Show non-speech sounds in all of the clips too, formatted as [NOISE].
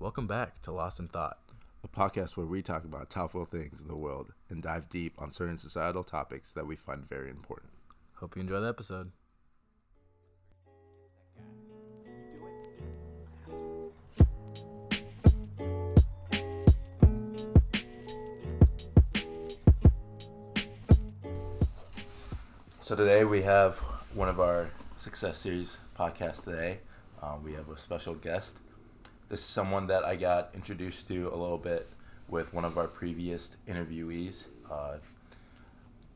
Welcome back to Lost in Thought. a podcast where we talk about topical things in the world and dive deep on certain societal topics that we find very important. Hope you enjoy the episode. So today we have one of our Success Series podcasts today. Um, we have a special guest. This is someone that I got introduced to a little bit with one of our previous interviewees, uh,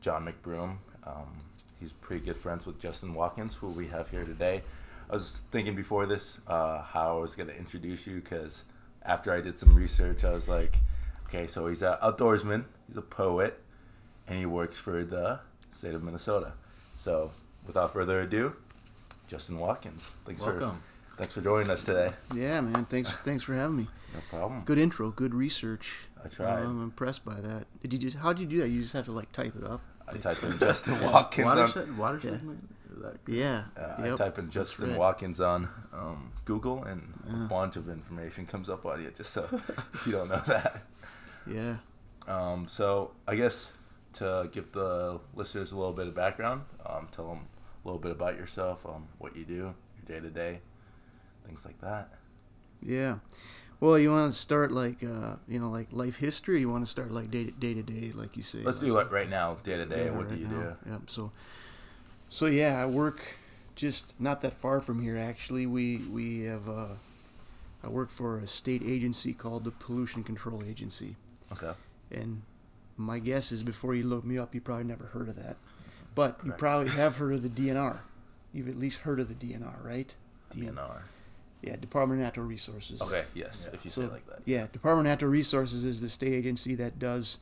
John McBroom. Um, he's pretty good friends with Justin Watkins, who we have here today. I was thinking before this uh, how I was going to introduce you because after I did some research, I was like, okay, so he's an outdoorsman, he's a poet, and he works for the state of Minnesota. So, without further ado, Justin Watkins. Thanks Welcome. for thanks for joining us today. Yeah, man. Thanks, thanks for having me. No problem. Good intro, good research. I tried. I'm impressed by that. Did you just? How did you do that? You just have to like type it up. I type in Justin Watkins on. Watershed, watershed, Yeah. man? Yeah. Uh, I type in Justin right. Watkins on um, Google, and a bunch of information comes up on you. Just so if [LAUGHS] you don't know that. Yeah. Um, so I guess to give the listeners a little bit of background, um, tell them a little bit about yourself, um, what you do, your day to day, things like that. Yeah. Well, you want to start like uh, you know like life history. You want to start like day day to day, like you say. Let's like, do it right now, day to day. Yeah, What do you now. do? Yep. So, so yeah, I work just not that far from here. Actually, we we have uh, I work for a state agency called the Pollution Control Agency, Okay. and my guess is before you look me up, you probably never heard of that, but you probably have heard of the DNR. You've at least heard of the DNR, right? DNR. Yeah, Department of Natural Resources. Okay. Yes. Yeah. If you So, say it like that. Yeah, Department of Natural Resources is the state agency that does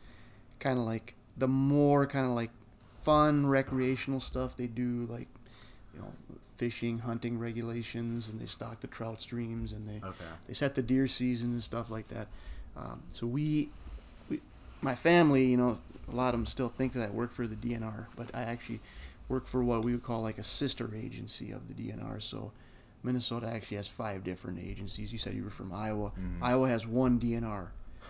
kind of like the more kind of like fun recreational stuff. They do like, you know, fishing, hunting regulations, and they stock the trout streams, and they Okay. they set the deer season and stuff like that. Um, so we, we, my family, you know, a lot of them still think that I work for the DNR, but I actually work for what we would call like a sister agency of the DNR. So Minnesota actually has five different agencies. You said you were from Iowa. Iowa has one DNR,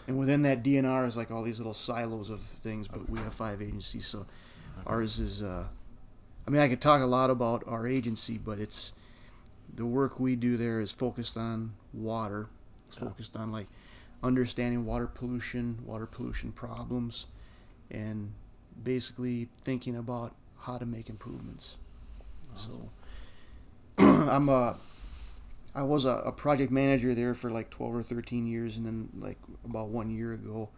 and within that DNR is like all these little silos of things. But we have five agencies. So ours is. Uh, I mean, I could talk a lot about our agency, but it's the work we do there is focused on water. It's Yeah. focused on like understanding water pollution, water pollution problems, and basically thinking about how to make improvements. So [CLEARS THROAT] I'm a I was a, a project manager there for like 12 or 13 years, and then like about one year ago,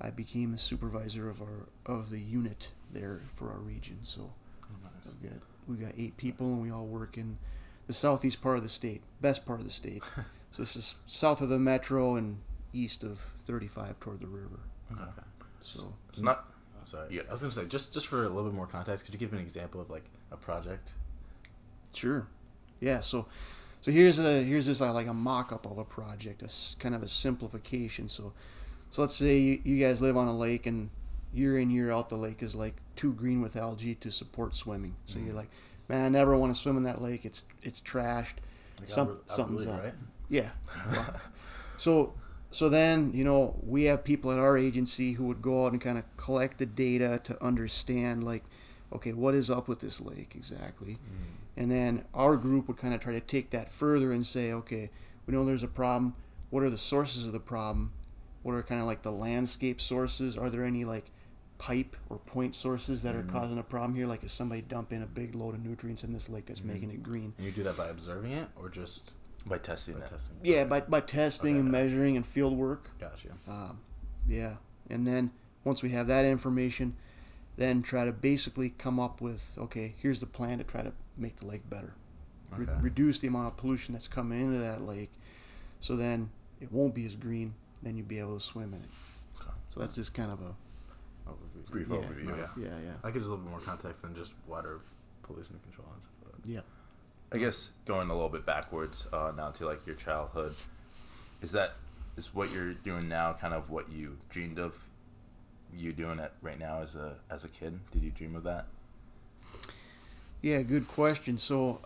I became a supervisor of our of the unit there for our region. So oh, we've got we got eight people, and we all work in the southeast part of the state, best part of the state. [LAUGHS] so this is south of the metro and east of 35 toward the river. Okay. So It's not. Oh, sorry. Yeah. I was gonna say just just for a little bit more context, could you give an example of like a project? Sure. Yeah. So, so here's a here's this uh, like a mock-up of a project, a s- kind of a simplification. So, so let's say you, you guys live on a lake, and year in year out the lake is like too green with algae to support swimming. So you're like, man, I never want to swim in that lake. It's it's trashed. Like Some- something's up. Right? Yeah. [LAUGHS] so so then you know we have people at our agency who would go out and kind of collect the data to understand like, okay, what is up with this lake exactly, and then our group would kind of try to take that further and say, okay, we know there's a problem. What are the sources of the problem? What are kind of like the landscape sources? Are there any like pipe or point sources that are causing a problem here? Like, is somebody dumping a big load of nutrients in this lake that's making it green? And you do that by observing it or just By testing by that. testing? Yeah, by, by testing Okay. and measuring and field work. Gotcha. Um, yeah, and then once we have that information, then try to basically come up with okay, here's the plan to try to make the lake better, Re- reduce the amount of pollution that's coming into that lake, so then it won't be as green. Then you'll be able to swim in it. Okay. So that's just kind of a Overview. Brief Yeah, overview. okay. Yeah. yeah, yeah, I could use a little bit more context than just water pollution control and stuff. like yeah. I guess going a little bit backwards uh, now to like your childhood, is that is what you're doing now kind of what you dreamed of you doing it right now as a as a kid? Did you dream of that? Yeah, good question. So,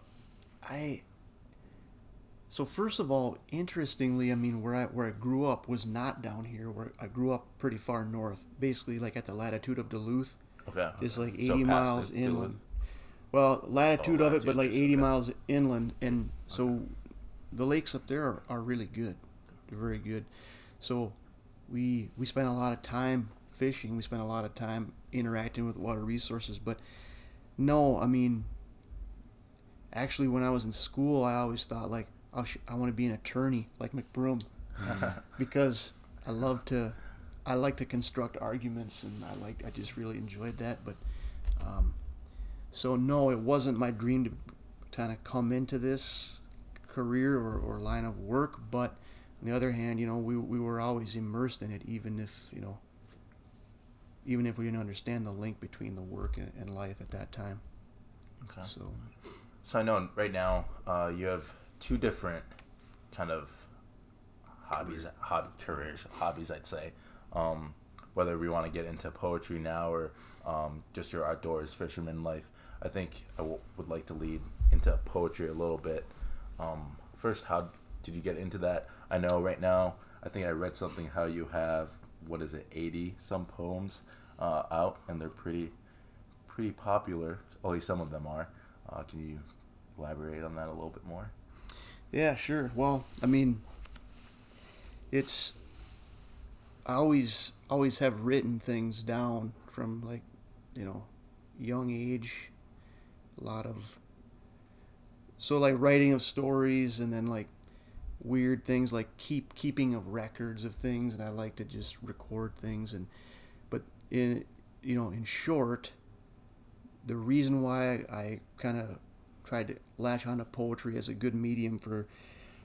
I So first of all, interestingly, I mean, where I where I grew up was not down here. Where I grew up pretty far north, basically like at the latitude of Duluth, Okay. just like 80 past miles the Duluth. inland. Well, latitude Oh, of it, but like 80 okay. miles inland, and so the lakes up there are, are really good. They're very good. So we we spent a lot of time fishing. We spent a lot of time interacting with water resources. But no, I mean, actually, when I was in school, I always thought like I, sh- I want to be an attorney like McBroom [LAUGHS] because I love to I like to construct arguments and I like I just really enjoyed that. But um, so no, it wasn't my dream to kind of come into this career or, or line of work. But on the other hand, you know, we, we were always immersed in it, even if you know, even if we didn't understand the link between the work and, and life at that time. Okay. So So I know right now uh, you have two different kind of hobbies, hobby careers, hobbies. I'd say. Um, whether we want to get into poetry now or um, just your outdoors fisherman life, I think I w- would like to lead into poetry a little bit. Um, first, how did you get into that? I know right now. I think I read something how you have what is it, eighty some poems uh, out, and they're pretty pretty popular. At least some of them are. Uh, can you elaborate on that a little bit more? Yeah, sure. Well, I mean, it's I always always have written things down from like you know young age. A lot of so like writing of stories and then like weird things like keep keeping of records of things and I like to just record things and but in you know in short the reason why I kind of tried to latch onto poetry as a good medium for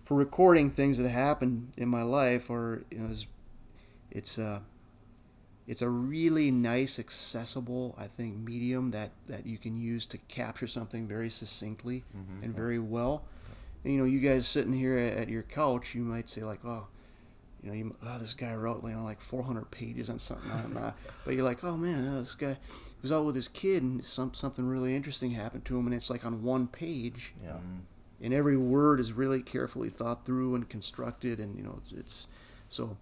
for recording things that happen in my life or you know is it's a it's a really nice accessible I think medium that that you can use to capture something very succinctly mm-hmm. and very well you know you guys sitting here at, your couch you might say like oh you know, you, oh, this guy wrote you know, like 400 pages on something. I don't know. [LAUGHS] But you're like, oh man, oh, this guy was out with his kid, and some something really interesting happened to him, and it's like on one page, Yeah. Mm-hmm. and every word is really carefully thought through and constructed, and you know, it's, it's so.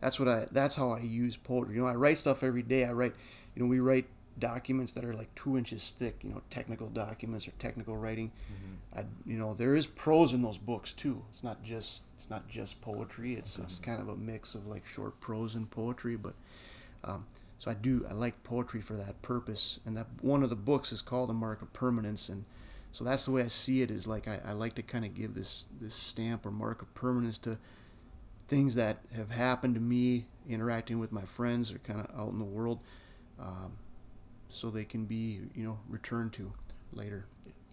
That's what I. That's how I use poetry. You know, I write stuff every day. I write. You know, we write documents that are like two inches thick. You know, technical documents or technical writing. I, you know, there is prose in those books too. It's not just it's not just poetry. It's it's kind of a mix of like short prose and poetry. But um, so I do I like poetry for that purpose. And that one of the books is called A Mark of Permanence. And so that's the way I see it. Is like I, I like to kind of give this this stamp or mark of permanence to things that have happened to me interacting with my friends or kind of out in the world, um, so they can be you know returned to later.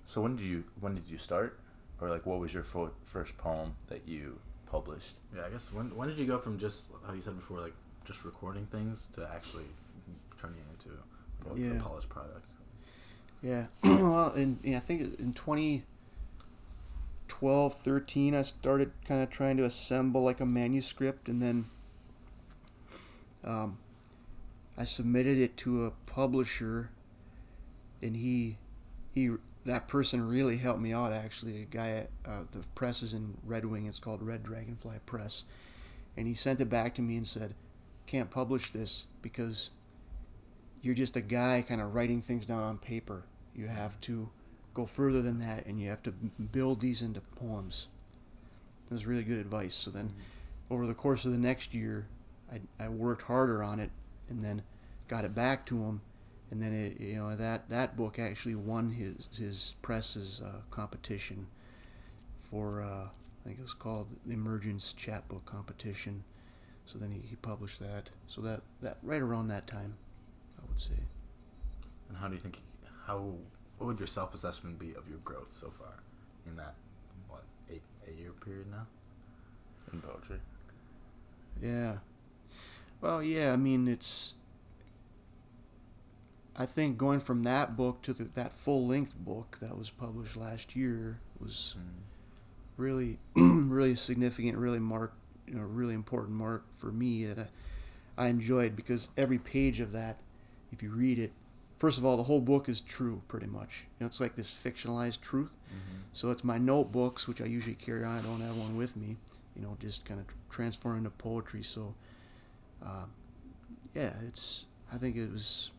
So when did you when did you start, or like what was your fo- first poem that you published? Yeah, I guess when when did you go from just how you said before, like just recording things to actually turning it into like, a, Yeah. a polished product? Yeah, [CLEARS THROAT] well, in, yeah, I think in 2012, 13, I started kind of trying to assemble like a manuscript, and then um, I submitted it to a publisher, and he, he, that person really helped me out. Actually, a guy at uh, the press is in Red Wing. It's called Red Dragonfly Press, and he sent it back to me and said, "Can't publish this because." You're just a guy kind of writing things down on paper you have to go further than that and you have to build these into poems it was really good advice so then over the course of the next year I, I worked harder on it and then got it back to him and then it, you know that that book actually won his his press's uh, competition for uh, I think it was called the Emergence Chapbook Competition so then he, he published that so that that right around that time I would say And how do you think? How what would your self assessment be of your growth so far in that what eight eight year period now? in poetry? Yeah. Well, yeah. I mean, it's. I think going from that book to the, that full length book that was published last year was really, [CLEARS THROAT] really significant. Really mark, you know, really important mark for me that I, I enjoyed because every page of that, if you read it first of all, the whole book is true, pretty much. You know, it's like this fictionalized truth. So it's my notebooks, which I usually carry on. I don't have one with me. You know, just kind of transform into poetry. So, uh, yeah, it's. I think it was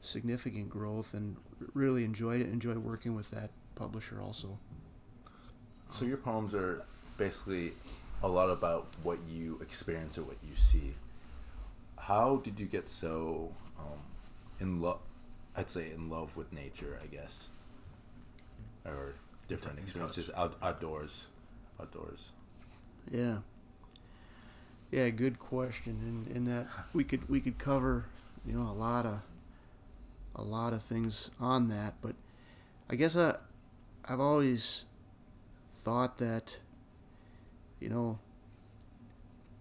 significant growth, and really enjoyed it. Enjoyed working with that publisher also. So your poems are basically a lot about what you experience or what you see. How did you get so um, in love? I'd say in love with nature, I guess, or different experiences out, outdoors, outdoors. Yeah. Yeah, good question. And in that we could we could cover, you know, a lot of a lot of things on that, but I guess I I've always thought that you know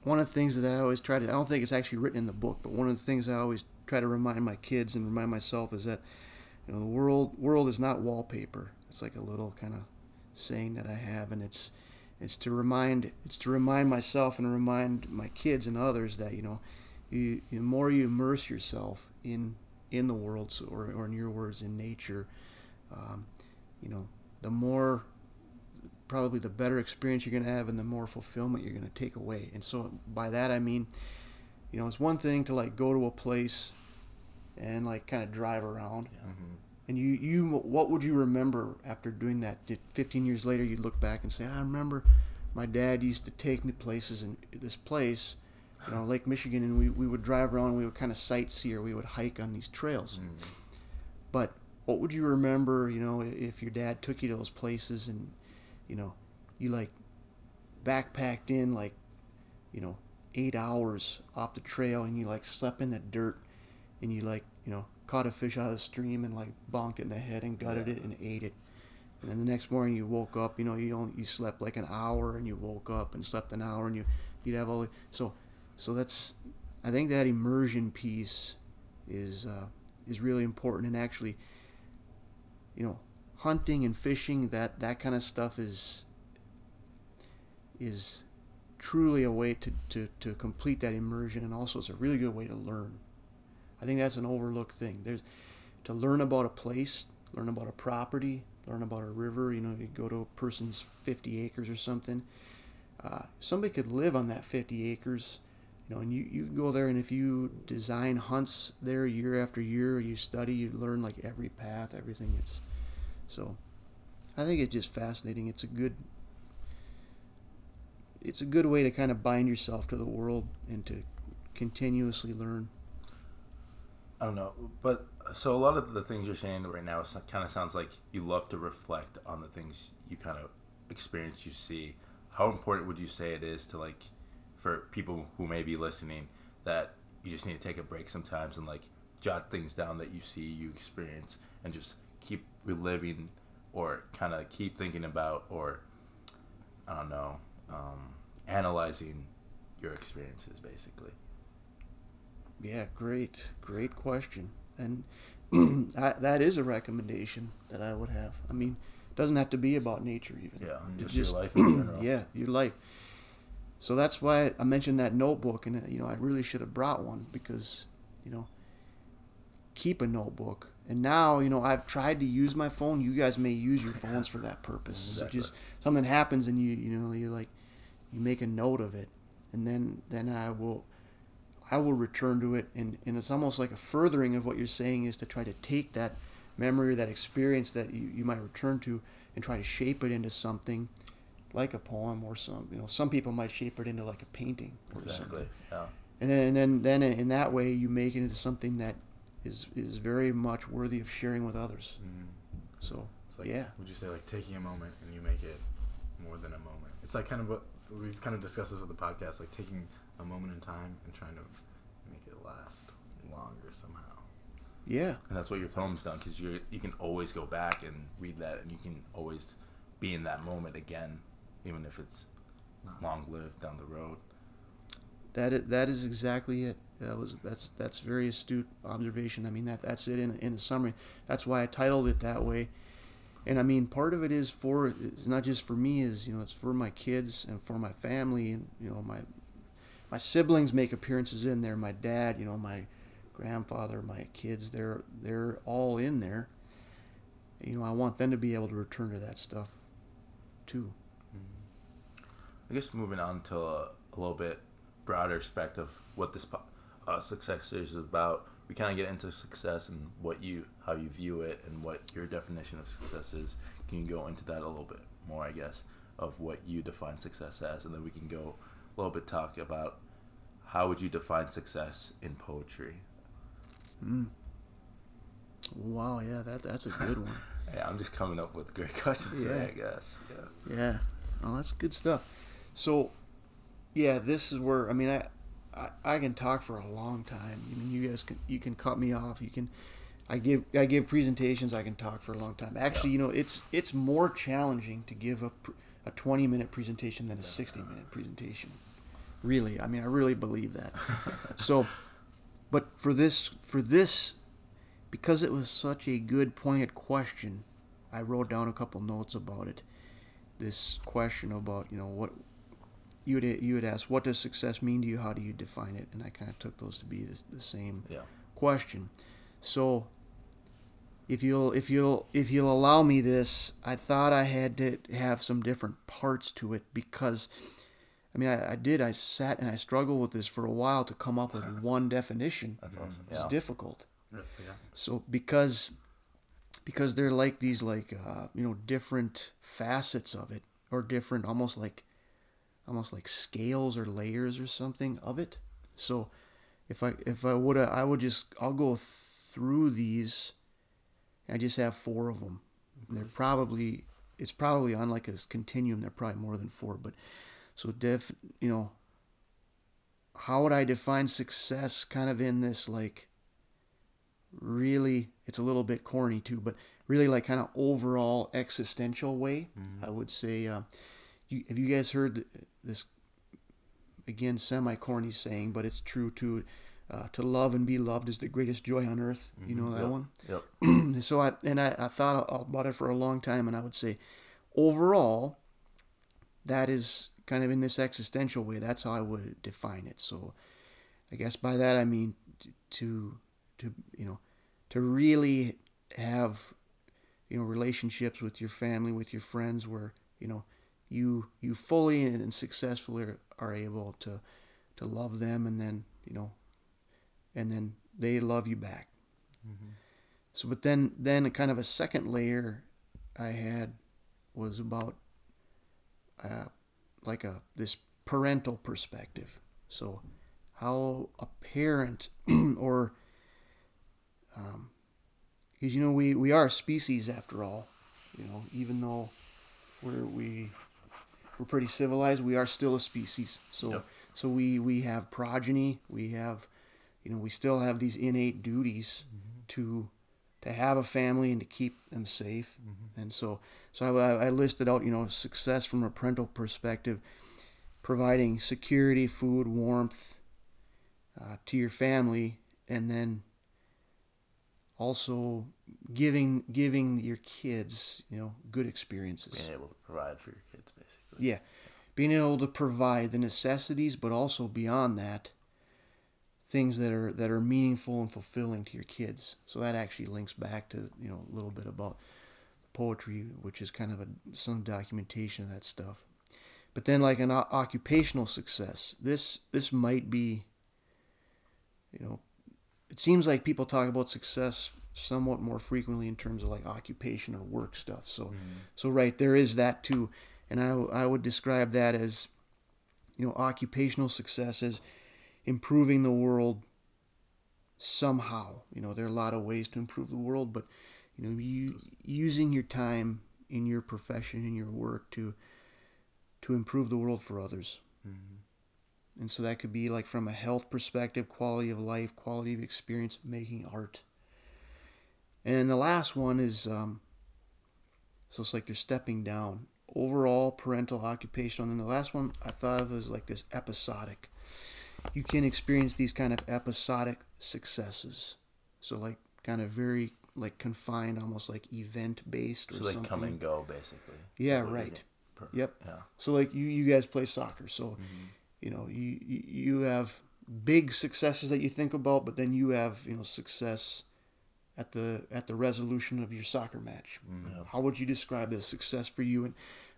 one of the things that I always try to I don't think it's actually written in the book, but one of the things I always try to remind my kids and remind myself is that you know the world world is not wallpaper. It's like a little kind of saying that I have and it's it's to remind it's to remind myself and remind my kids and others that you know you, the more you immerse yourself in in the world so, or, or in your words in nature um, you know the more probably the better experience you're going to have and the more fulfillment you're going to take away and so by that i mean you know it's one thing to like go to a place and like kind of drive around Mm-hmm. and you, you, what would you remember after doing that? Did 15 years later, you'd look back and say, I remember my dad used to take me places in this place, you know, Lake Michigan, and we, we would drive around, we would kind of sightsee or we would hike on these trails. Mm-hmm. But what would you remember, you know, if your dad took you to those places and, you know, you like backpacked in like, you know, eight hours off the trail and you like slept in the dirt and you like, you know, caught a fish out of the stream and like bonked it in the head and gutted Yeah. it and ate it. And then the next morning you woke up, you know, you only, you slept like an hour and you woke up and slept an hour and you you'd have all the, so so that's I think that immersion piece is uh, is really important. And actually you know hunting and fishing that that kind of stuff is is truly a way to, to, to complete that immersion. And also it's a really good way to learn. I think that's an overlooked thing. There's to learn about a place learn about a property learn about a river you know you go to a person's 50 acres or something uh, somebody could live on that 50 acres you know and you, you go there and if you design hunts there year after year you study you learn like every path everything it's so i think it's just fascinating it's a good it's a good way to kind of bind yourself to the world and to continuously learn I don't know, but so a lot of the things you're saying right now kind of sounds like you love to reflect on the things you kind of experience, you see. How important would you say it is to like, for people who may be listening, that you just need to take a break sometimes and like jot things down that you see, you experience, and just keep reliving or kind of keep thinking about or I don't know, um, analyzing your experiences basically. Yeah, great, great question, and [CLEARS THROAT] I, that is a recommendation that I would have. I mean, it doesn't have to be about nature even. Yeah, It just, your life in general. [CLEARS THROAT] yeah, your life. So that's why I mentioned that notebook, and you know, I really should have brought one because, you know, keep a notebook. And now, you know, I've tried to use my phone. You guys may use your phones for that purpose. So just something happens, and you, you know, you like, you make a note of it, and then, then I will, I will return to it, and, and it's almost like a furthering of what you're saying is to try to take that memory or that experience that you, you might return to and try to shape it into something like a poem or some you know some people might shape it into like a painting or Exactly. something Yeah. and then and then then in that way you make it into something that is is very much worthy of sharing with others Mm. so It's like, Yeah. would you say like taking a moment and you make it more than a moment? It's like kind of what so we've kind of discussed this with the podcast, like taking a moment in time and trying to make it last longer somehow. yeah And that's what your poem's done because you you can always go back and read that, and you can always be in that moment again, even if it's long lived down the road. that is, that is exactly it that was that's that's very astute observation i mean that that's it in, in a summary that's why i titled it that way and i mean part of it is for it's not just for me is you know it's for my kids and for my family and you know my my siblings make appearances in there my dad you know my grandfather, my kids, they're they're all in there. You know, I want them to be able to return to that stuff too. I guess moving on to a, a little bit broader aspect of what this po- uh, success series is about. We kind of get into success and what you, how you view it, and what your definition of success is. Can you go into that a little bit more, I guess, of what you define success as, and then we can go a little bit talk about how would you define success in poetry. Wow, yeah, that that's a good one. [LAUGHS] Yeah, I'm just coming up with great questions today, I guess. Yeah. Yeah, oh, that's good stuff. So, yeah, this is where I mean, I, I, I can talk for a long time. I mean, you guys can you can cut me off. You can, I give I give presentations. I can talk for a long time. Actually, you know, it's it's more challenging to give a a twenty minute presentation than a sixty minute presentation. Really, I mean, I really believe that. [LAUGHS] so, but for this for this, because it was such a good pointed question, I wrote down a couple notes about it this question about you know what you would you would ask what does success mean to you how do you define it and i kind of took those to be the, the same Yeah. question so if you'll if you'll if you'll allow me this i thought i had to have some different parts to it because i mean i, I did i sat and i struggled with this for a while to come up with [LAUGHS] one definition That's awesome. it's Yeah. difficult Yeah. yeah. so because because they're like these like uh, you know different facets of it or different almost like almost like scales or layers or something of it. So if I if I would I would just I'll go through these. I just have four of them. And they're probably it's probably on like a continuum. They're probably more than four, but so def you know how would I define success kind of in this like really it's a little bit corny too but really like kind of overall existential way i would say uh, you, have you guys heard this again semi corny saying but it's true too uh, to love and be loved is the greatest joy on earth you know that Yep. one Yep. [CLEARS THROAT] so I and I, I thought about it for a long time, and I would say, overall, that is kind of in this existential way. That's how I would define it. So, I guess by that I mean to to you know to really have you know relationships with your family, with your friends, where you know you you fully and successfully are, able to to love them, and then you know, and then they love you back. So, but then, then kind of a second layer I had was about uh, like a this parental perspective. So, how a parent [CLEARS THROAT] or because you know we we are a species after all. You know, even though we're we we're pretty civilized, we are still a species. So Yep. so we we have progeny. We have you know we still have these innate duties to to have a family and to keep them safe. And so, so I, I listed out, you know, success from a parental perspective, providing security, food, warmth uh, to your family, and then also giving giving your kids, you know, good experiences. Being able to provide for your kids, basically. Yeah, being able to provide the necessities, but also beyond that, things that are that are meaningful and fulfilling to your kids. So that actually links back to you know a little bit about poetry, which is kind of a some documentation of that stuff. But then, like an o- occupational success, this this might be, you know, it seems like people talk about success somewhat more frequently in terms of like occupation or work stuff. So, mm-hmm. so right there is that too, and I I would describe that as, you know, occupational success as improving the world somehow. You know, there are a lot of ways to improve the world, but you know, you using your time in your profession in your work to to improve the world for others. And so that could be like from a health perspective, quality of life, quality of experience, making art. And the last one is um, so it's like they're stepping down. Overall parental occupational. And then the last one I thought of as like this episodic. You can experience these kind of episodic successes. So like kind of very like confined, almost like event based or So they something. come and go, basically. Yeah, right. Yep. Yeah. So like you, you guys play soccer, so mm-hmm. you know you you have big successes that you think about, but then you have you know success at the at the resolution of your soccer match. How would you describe as success for you? And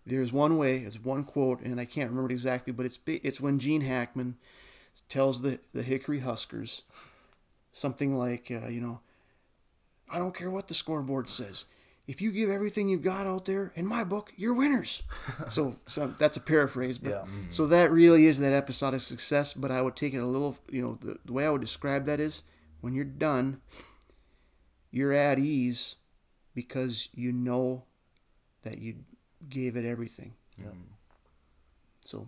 there's one way, it's one quote, and I can't remember it exactly, but it's it's when Gene Hackman tells the the Hickory Huskers something like, uh, you know, I don't care what the scoreboard says. If you give everything you've got out there, in my book, you're winners. [LAUGHS] so, so that's a paraphrase, but Yeah. so that really is that episodic success. But I would take it a little, you know, the, the way I would describe that is when you're done, you're at ease because you know that you gave it everything. Yeah. Mm. So,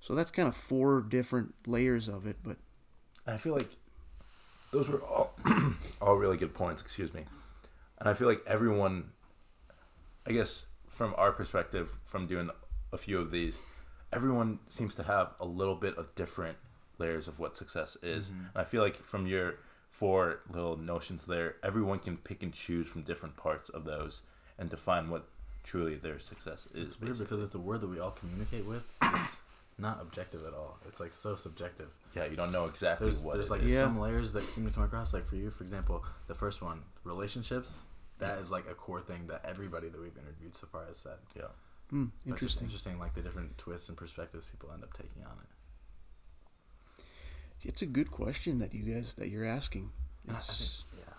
so that's kind of four different layers of it, but I feel like those were all [CLEARS THROAT] all really good points. Excuse me. And I feel like everyone, I guess, from our perspective, from doing a few of these, everyone seems to have a little bit of different layers of what success is. Mm-hmm. And I feel like from your four little notions there, everyone can pick and choose from different parts of those and define what truly their success is. It's weird basically. because it's a word that we all communicate with. It's not objective at all. It's like so subjective. yeah, you don't know exactly There's what there's it like is. Yeah. some layers that seem to come across. Like for you, for example, the first one, relationships. That is like a core thing that everybody that we've interviewed so far has said. yeah. Hmm, but it's just interesting. interesting, like the different twists and perspectives people end up taking on it. It's a good question that you guys that you're asking. I- I think- yeah.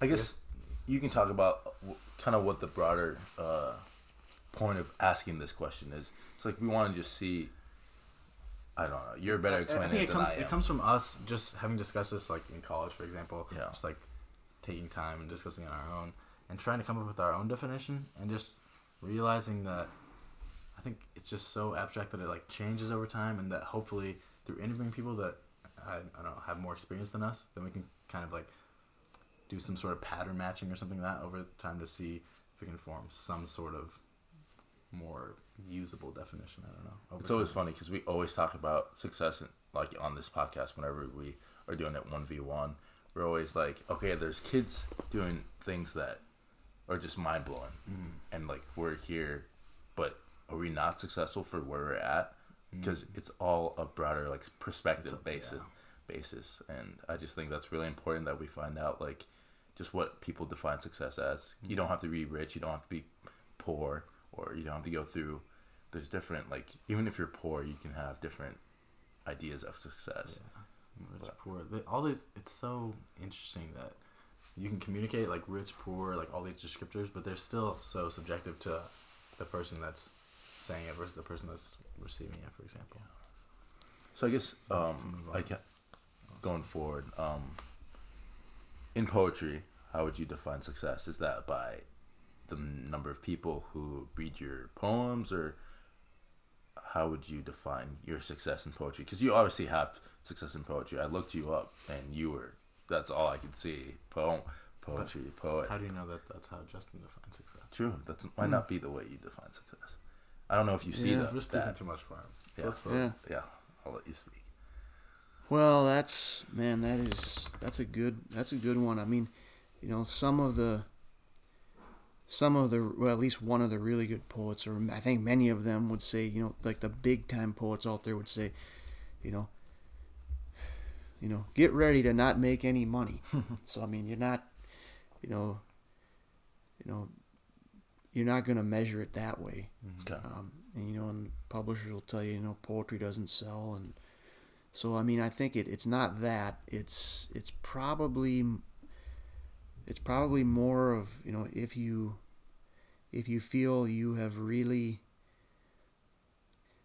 I guess you can talk about kind of what the broader uh, point of asking this question is. It's like we want to just see. I don't know. You're better I- I explaining think it it than comes I am. it comes from us just having discussed this like in college, for example. Yeah. Just like taking time and discussing on our own and trying to come up with our own definition and just realizing that I think it's just so abstract that it like changes over time and that hopefully through interviewing people that I, I don't know have more experience than us, then we can kind of like do some sort of pattern matching or something like that over time to see if we can form some sort of more usable definition. I don't know. It's always funny because we always talk about success, in, like on this podcast. Whenever we are doing it one v one, we're always like, okay, there's kids doing things that are just mind blowing, Mm-hmm. and like we're here, but are we not successful for where we're at? Because it's all a broader like perspective Mm. A- basis, yeah. basis, and I just think that's really important that we find out like just what people define success as. You don't have to be rich, you don't have to be poor, or you don't have to go through. There's different like even if you're poor, you can have different ideas of success. Yeah. Rich, But- poor. They, all these. It's so interesting that you can communicate like rich, poor, like all these descriptors, but they're still so subjective to the person that's saying it versus the person that's receiving it. For example. So I guess um, like going forward, um, in poetry, how would you define success? Is that by the number of people who read your poems, or how would you define your success in poetry? Because you obviously have success in poetry. I looked you up, and you were that's all I could see. Poem, poetry, poet. How do you know that that's how Justin defines success? True, that might not be the way you define success. I don't know if you see Yeah. that. We're speaking that- too much for him. Yeah. Let's- yeah. yeah, I'll let you speak. Well, that's man, that is that's a good that's a good one. I mean, you know, some of the some of the well, at least one of the really good poets, or I think many of them would say, you know, like the big time poets out there would say, you know, you know, get ready to not make any money. [LAUGHS] so I mean, you're not, you know, you know, you're not going to measure it that way. Okay. Um, and you know, and publishers will tell you, you know, poetry doesn't sell, and so I mean, I think it, it's not that. It's it's probably it's probably more of you know if you if you feel you have really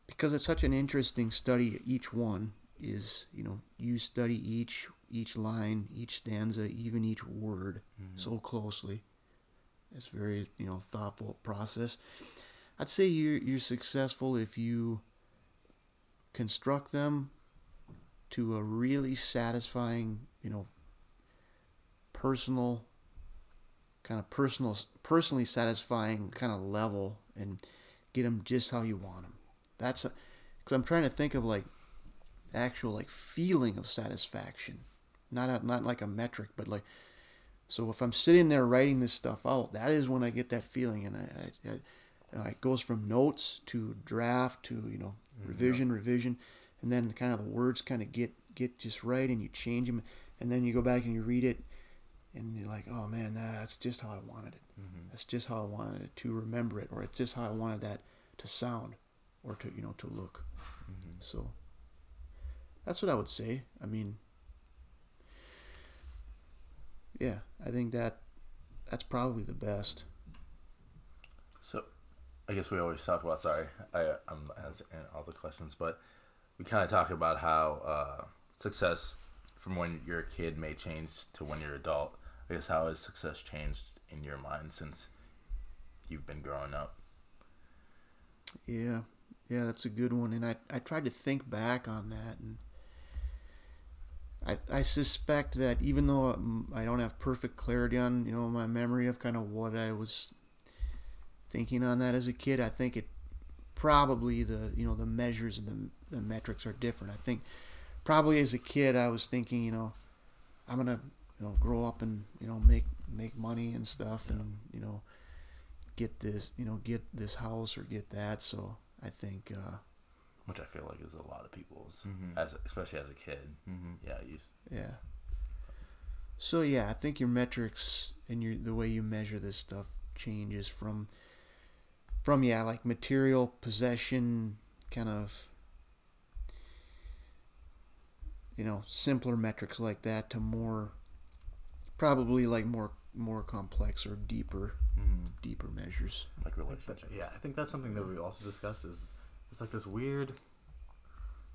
because it's such an interesting study. Each one is you know you study each each line, each stanza, even each word so closely. It's very you know thoughtful process. I'd say you're you're successful if you construct them to a really satisfying, you know, personal kind of personal personally satisfying kind of level and get them just how you want them. That's cuz I'm trying to think of like actual like feeling of satisfaction. Not a, not like a metric, but like so if I'm sitting there writing this stuff out, that is when I get that feeling, and I, I, I uh, it goes from notes to draft to you know revision, revision, and then kind of the words kind of get get just right, and you change them, and then you go back and you read it, and you're like, oh man, that's just how I wanted it. Mm-hmm. That's just how I wanted it to remember it, or it's just how I wanted that to sound, or to you know to look. Mm-hmm. So that's what I would say. I mean, yeah, I think that that's probably the best. So, I guess we always talk about. Sorry, I I'm answering all the questions, but we kind of talk about how uh, success from when you're a kid may change to when you're adult. I guess how has success changed in your mind since you've been growing up? Yeah, yeah, that's a good one. And I, I tried to think back on that, and I, I suspect that even though um, I don't have perfect clarity on you know my memory of kind of what I was thinking on that as a kid, I think it probably the you know the measures and the, the metrics are different. I think probably as a kid I was thinking you know I'm gonna you know grow up and you know make make money and stuff and you know get this you know get this house or get that. So I think uh, Which I feel like is a lot of people's, Mhm. as especially as a kid. Mm-hmm. Yeah, you. Yeah. So yeah, I think your metrics and your the way you measure this stuff changes from from yeah, like material possession kind of you know, simpler metrics like that to more probably like more more complex or deeper Mm-hmm. deeper measures. like relationships. yeah, I think that's something that we also discussed is it's like this weird.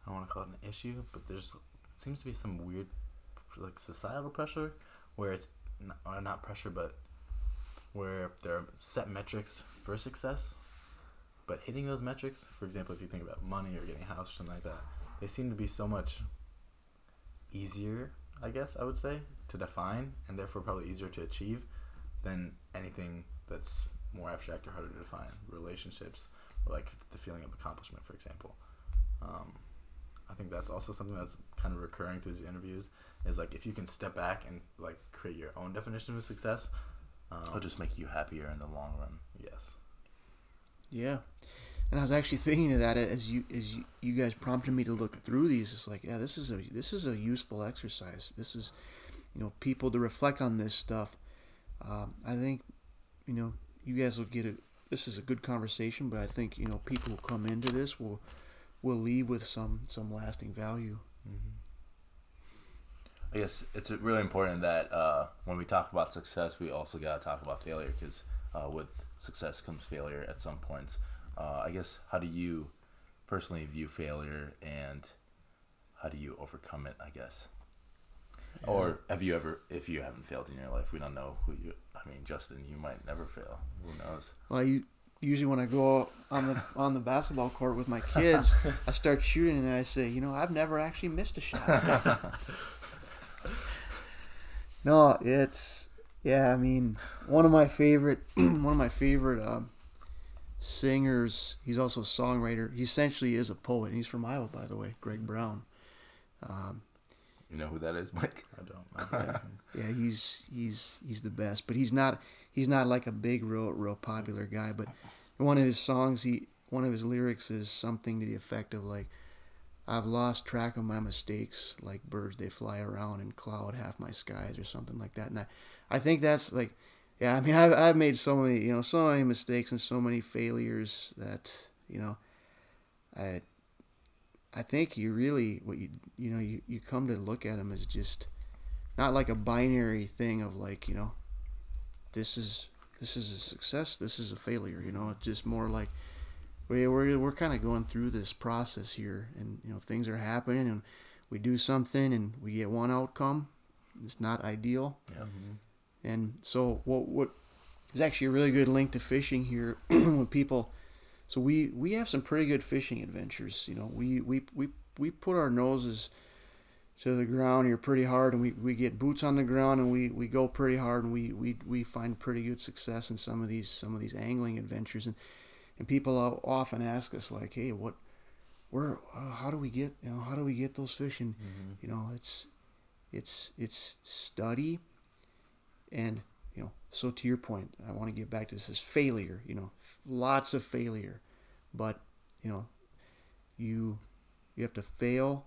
I don't want to call it an issue, but there's seems to be some weird like societal pressure where it's not, or uh, not pressure, but where there are set metrics for success, but hitting those metrics, for example, if you think about money or getting a house or something like that, they seem to be so much easier, I guess I would say, to define and therefore probably easier to achieve than anything that's more abstract or harder to define. Relationships, like the feeling of accomplishment, for example. Um, I think that's also something that's kind of recurring through these interviews. Is like if you can step back and like create your own definition of success. Um, It'll just make you happier in the long run. yes. Yeah. And I was actually thinking of that as you as you, you guys prompted me to look through these. It's like, yeah, this is a this is a useful exercise. This is, you know, people to reflect on this stuff. Um, I think, you know, you guys will get a. This is a good conversation, but I think you know people who come into this will will leave with some some lasting value. I guess it's really important that uh, when we talk about success, we also got to talk about failure because uh, with success comes failure at some points. Uh, I guess how do you personally view failure and how do you overcome it? I guess. Or have you ever, if you haven't failed in your life, we don't know who you. I mean, Justin, you might never fail. Who knows? Well, you usually when I go on the [LAUGHS] on the basketball court with my kids, I start shooting and I say, you know, I've never actually missed a shot. [LAUGHS] no, it's yeah. I mean, one of my favorite [CLEARS THROAT] one of my favorite um, singers. He's also a songwriter. He essentially is a poet. He's from Iowa, by the way, Greg Brown. Um, You know who that is, Mike? I don't. know. [LAUGHS] yeah, he's he's he's the best, but he's not he's not like a big real real popular guy. But one of his songs, he one of his lyrics is something to the effect of like, "I've lost track of my mistakes, like birds they fly around and cloud half my skies" or something like that. And I, I think that's like, yeah, I mean, I've I've made so many you know so many mistakes and so many failures that you know, I. I think you really what you you know you, you come to look at them as just not like a binary thing of like you know this is this is a success this is a failure you know it's just more like we we're, we're kind of going through this process here and you know things are happening and we do something and we get one outcome it's not ideal Yeah. and so what what is actually a really good link to fishing here [CLEARS THROAT] when people so we we have some pretty good fishing adventures you know. We we we, we put our noses to the ground here pretty hard and we, we get boots on the ground and we, we go pretty hard and we, we, we find pretty good success in some of these some of these angling adventures. And and people often ask us like hey what where uh, how do we get you know how do we get those fish? And you know it's it's it's study and you know so to your point i want to get back to this is failure you know lots of failure but you know you you have to fail,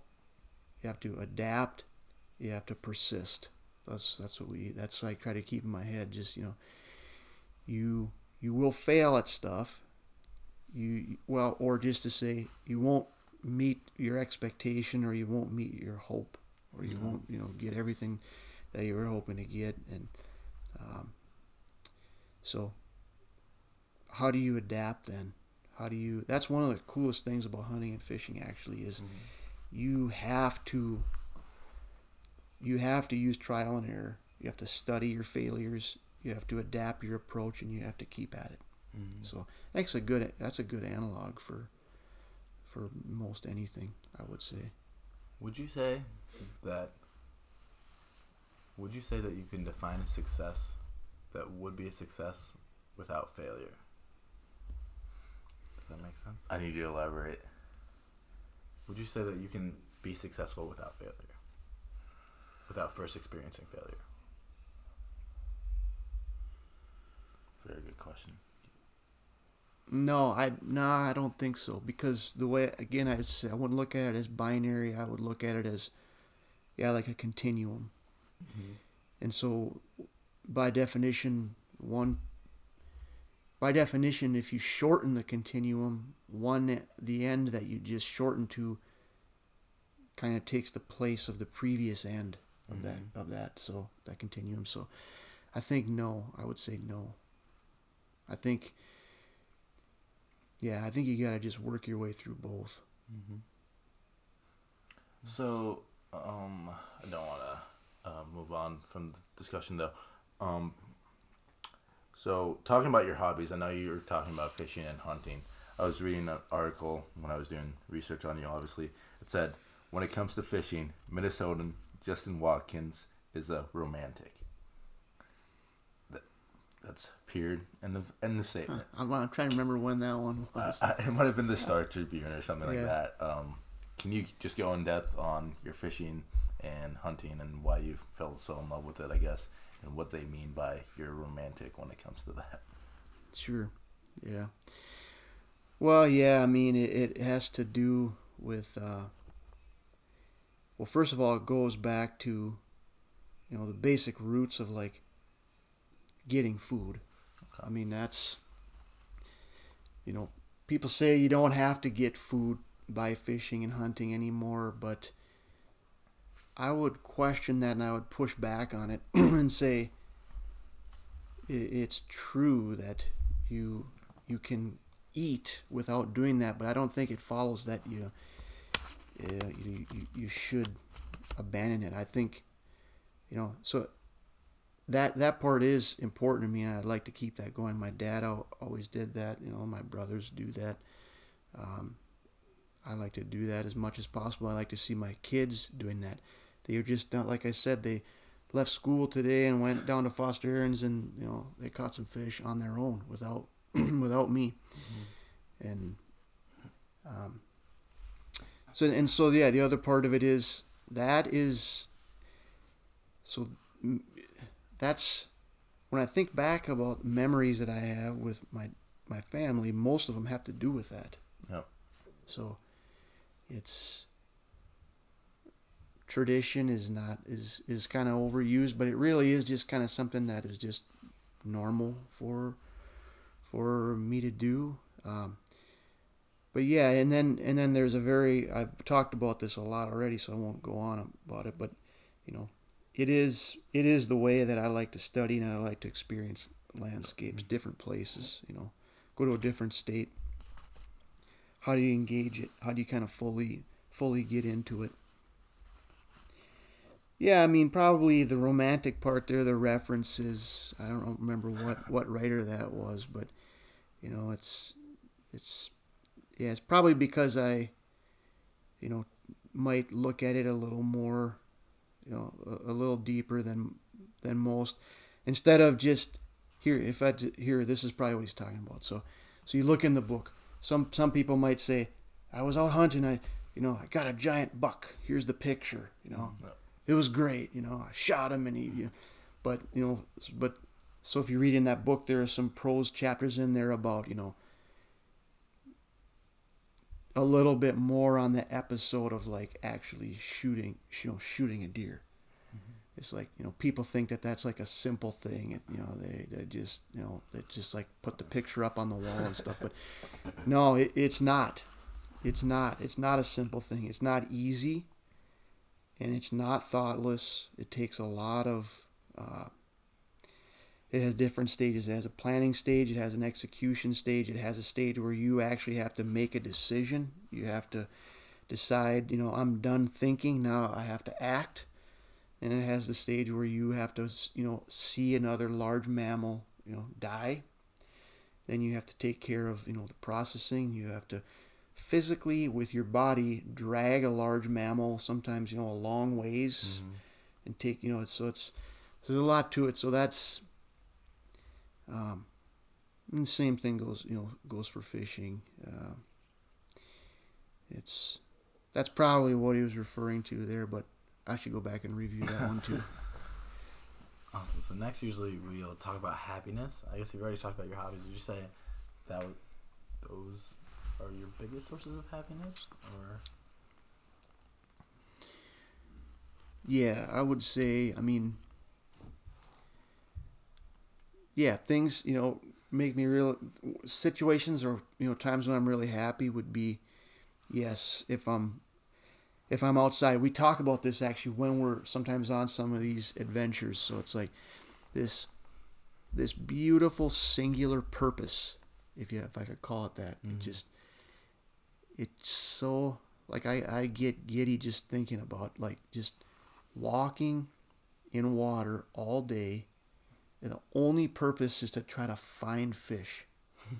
you have to adapt, you have to persist. That's that's what we that's what I try to keep in my head. Just you know, you you will fail at stuff. You well, or just to say you won't meet your expectation, or you won't meet your hope, or you mm-hmm. won't you know get everything that you were hoping to get, and um, so how do you adapt then? How do you? That's one of the coolest things about hunting and fishing. Actually, is you have to you have to use trial and error. You have to study your failures. You have to adapt your approach, and you have to keep at it. Mm-hmm. So that's a good that's a good analog for for most anything. I would say. Would you say that? Would you say that you can define a success that would be a success without failure? Does that make sense? I need you to elaborate. Would you say that you can be successful without failure? Without first experiencing failure? Very good question. No, I no, I don't think so. Because the way again, I I wouldn't look at it as binary. I would look at it as, yeah, like a continuum. Mm-hmm. And so, by definition, one. By definition, if you shorten the continuum, one the end that you just shorten to. Kind of takes the place of the previous end of that mm-hmm. of that so that continuum. So, I think no. I would say no. I think yeah, I think you gotta just work your way through both. Mm-hmm. So, um, I don't want to uh, move on from the discussion though. Um, so, talking about your hobbies, I know you were talking about fishing and hunting. I was reading an article when I was doing research on you, obviously. It said, when it comes to fishing, Minnesotan Justin Watkins is a romantic. That, that's period. End of, end of statement. I'm, I'm trying to remember when that one was. Uh, it might have been the Star Tribune or something like that. Um, can you just go in depth on your fishing and hunting and why you fell so in love with it, I guess, and what they mean by you're romantic when it comes to that? Sure. Yeah. Well, yeah. I mean, it, it has to do with. Uh, well, first of all, it goes back to, you know, the basic roots of like getting food. I mean, that's. You know, people say you don't have to get food by fishing and hunting anymore, but I would question that and I would push back on it [CLEARS THROAT] and say it's true that you you can eat without doing that, but I don't think it follows that you uh, you, you you should abandon it. I think you know so that that part is important to me, and I'd like to keep that going. My dad always did that. You know, my brothers do that. Um, I like to do that as much as possible. I like to see my kids doing that. They are just not like I said. They left school today and went down to Foster Arend's, and you know they caught some fish on their own without [CLEARS THROAT] without me. And um, so and so yeah, the other part of it is that is so that's when I think back about memories that I have with my my family. Most of them have to do with that. Yep. So it's tradition is not is is kind of overused, but it really is just kind of something that is just normal for for me to do. Um, but yeah, and then and then there's a very I've talked about this a lot already, so I won't go on about it. But you know, it is it is the way that I like to study and I like to experience landscapes, different places. You know, go to a different state. How do you engage it? How do you kind of fully fully get into it? Yeah, I mean, probably the romantic part there, the references. I don't remember what what writer that was, but you know, it's it's yeah, it's probably because I, you know, might look at it a little more, you know, a, a little deeper than than most, instead of just here. If I here, this is probably what he's talking about. So, so you look in the book. Some some people might say, I was out hunting. I, you know, I got a giant buck. Here's the picture. You know, mm-hmm. It was great. You know, I shot him and he, you but you know, but so if you read in that book, there are some prose chapters in there about you know a little bit more on the episode of like actually shooting, you know, shooting a deer. Mm-hmm. It's like you know people think that that's like a simple thing, and you know they, they just you know they just like put the picture up on the wall and stuff. But no, it, it's not. It's not. It's not a simple thing. It's not easy, and it's not thoughtless. It takes a lot of. Uh, it has different stages. It has a planning stage. It has an execution stage. It has a stage where you actually have to make a decision. You have to decide. You know, I'm done thinking. Now I have to act and it has the stage where you have to you know see another large mammal you know die then you have to take care of you know the processing you have to physically with your body drag a large mammal sometimes you know a long ways mm-hmm. and take you know it's so it's so there's a lot to it so that's um and the same thing goes you know goes for fishing uh, it's that's probably what he was referring to there but I should go back and review that one too. [LAUGHS] Awesome. So next, usually we'll talk about happiness. I guess you've already talked about your hobbies. Would you say that would, those are your biggest sources of happiness, or? Yeah, I would say. I mean, yeah, things you know make me real. Situations or you know times when I'm really happy would be, yes, if I'm if I'm outside. We talk about this actually when we're sometimes on some of these adventures. So it's like this this beautiful singular purpose, if you if I could call it that. It mm-hmm. just it's so like I, I get giddy just thinking about like just walking in water all day and the only purpose is to try to find fish. [LAUGHS]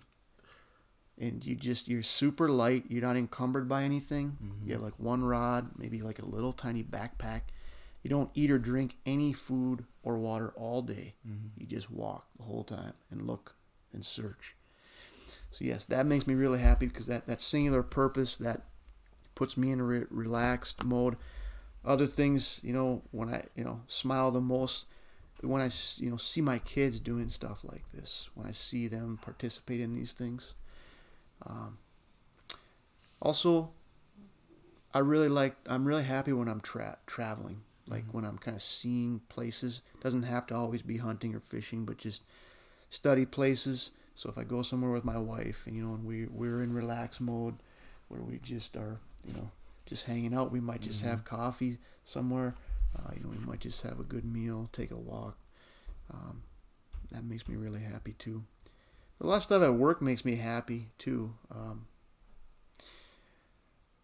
And you just you're super light you're not encumbered by anything. Mm-hmm. you have like one rod maybe like a little tiny backpack. You don't eat or drink any food or water all day. Mm-hmm. you just walk the whole time and look and search so yes that makes me really happy because that that singular purpose that puts me in a re- relaxed mode other things you know when i you know smile the most when i you know see my kids doing stuff like this when i see them participate in these things um, also, I really like. I'm really happy when I'm tra- traveling. Like mm-hmm. when I'm kind of seeing places. Doesn't have to always be hunting or fishing, but just study places. So if I go somewhere with my wife, and you know, and we we're in relax mode, where we just are, you know, just hanging out. We might just mm-hmm. have coffee somewhere. Uh, you know, we might just have a good meal, take a walk. Um, that makes me really happy too a lot of stuff at work makes me happy too. Um,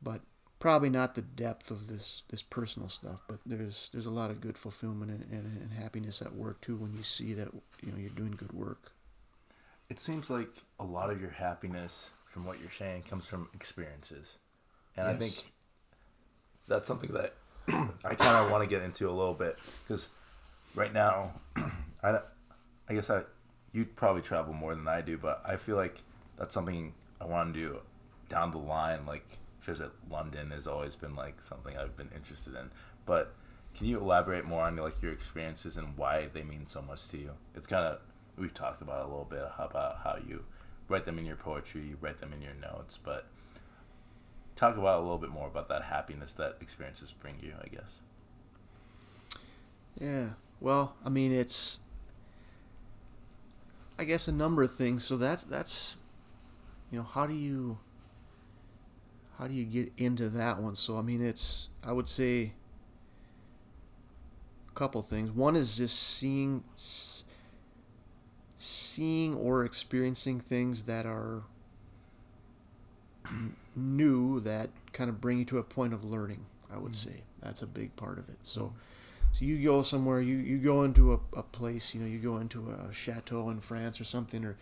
but probably not the depth of this this personal stuff. But there's there's a lot of good fulfillment and, and, and happiness at work too when you see that you know you're doing good work. It seems like a lot of your happiness, from what you're saying, comes from experiences, and yes. I think that's something that [CLEARS THROAT] I kind of want to get into a little bit because right now, [CLEARS THROAT] I I guess I you probably travel more than I do, but I feel like that's something I want to do down the line. Like visit London has always been like something I've been interested in. But can you elaborate more on like your experiences and why they mean so much to you? It's kind of we've talked about a little bit about how you write them in your poetry, you write them in your notes, but talk about a little bit more about that happiness that experiences bring you, I guess. Yeah. Well, I mean, it's I guess a number of things. So that's that's you know how do you how do you get into that one? So I mean it's I would say a couple things. One is just seeing seeing or experiencing things that are [CLEARS THROAT] new that kind of bring you to a point of learning. I would mm-hmm. say that's a big part of it. So. Mm-hmm so you go somewhere, you, you go into a, a place, you know, you go into a chateau in France or something, or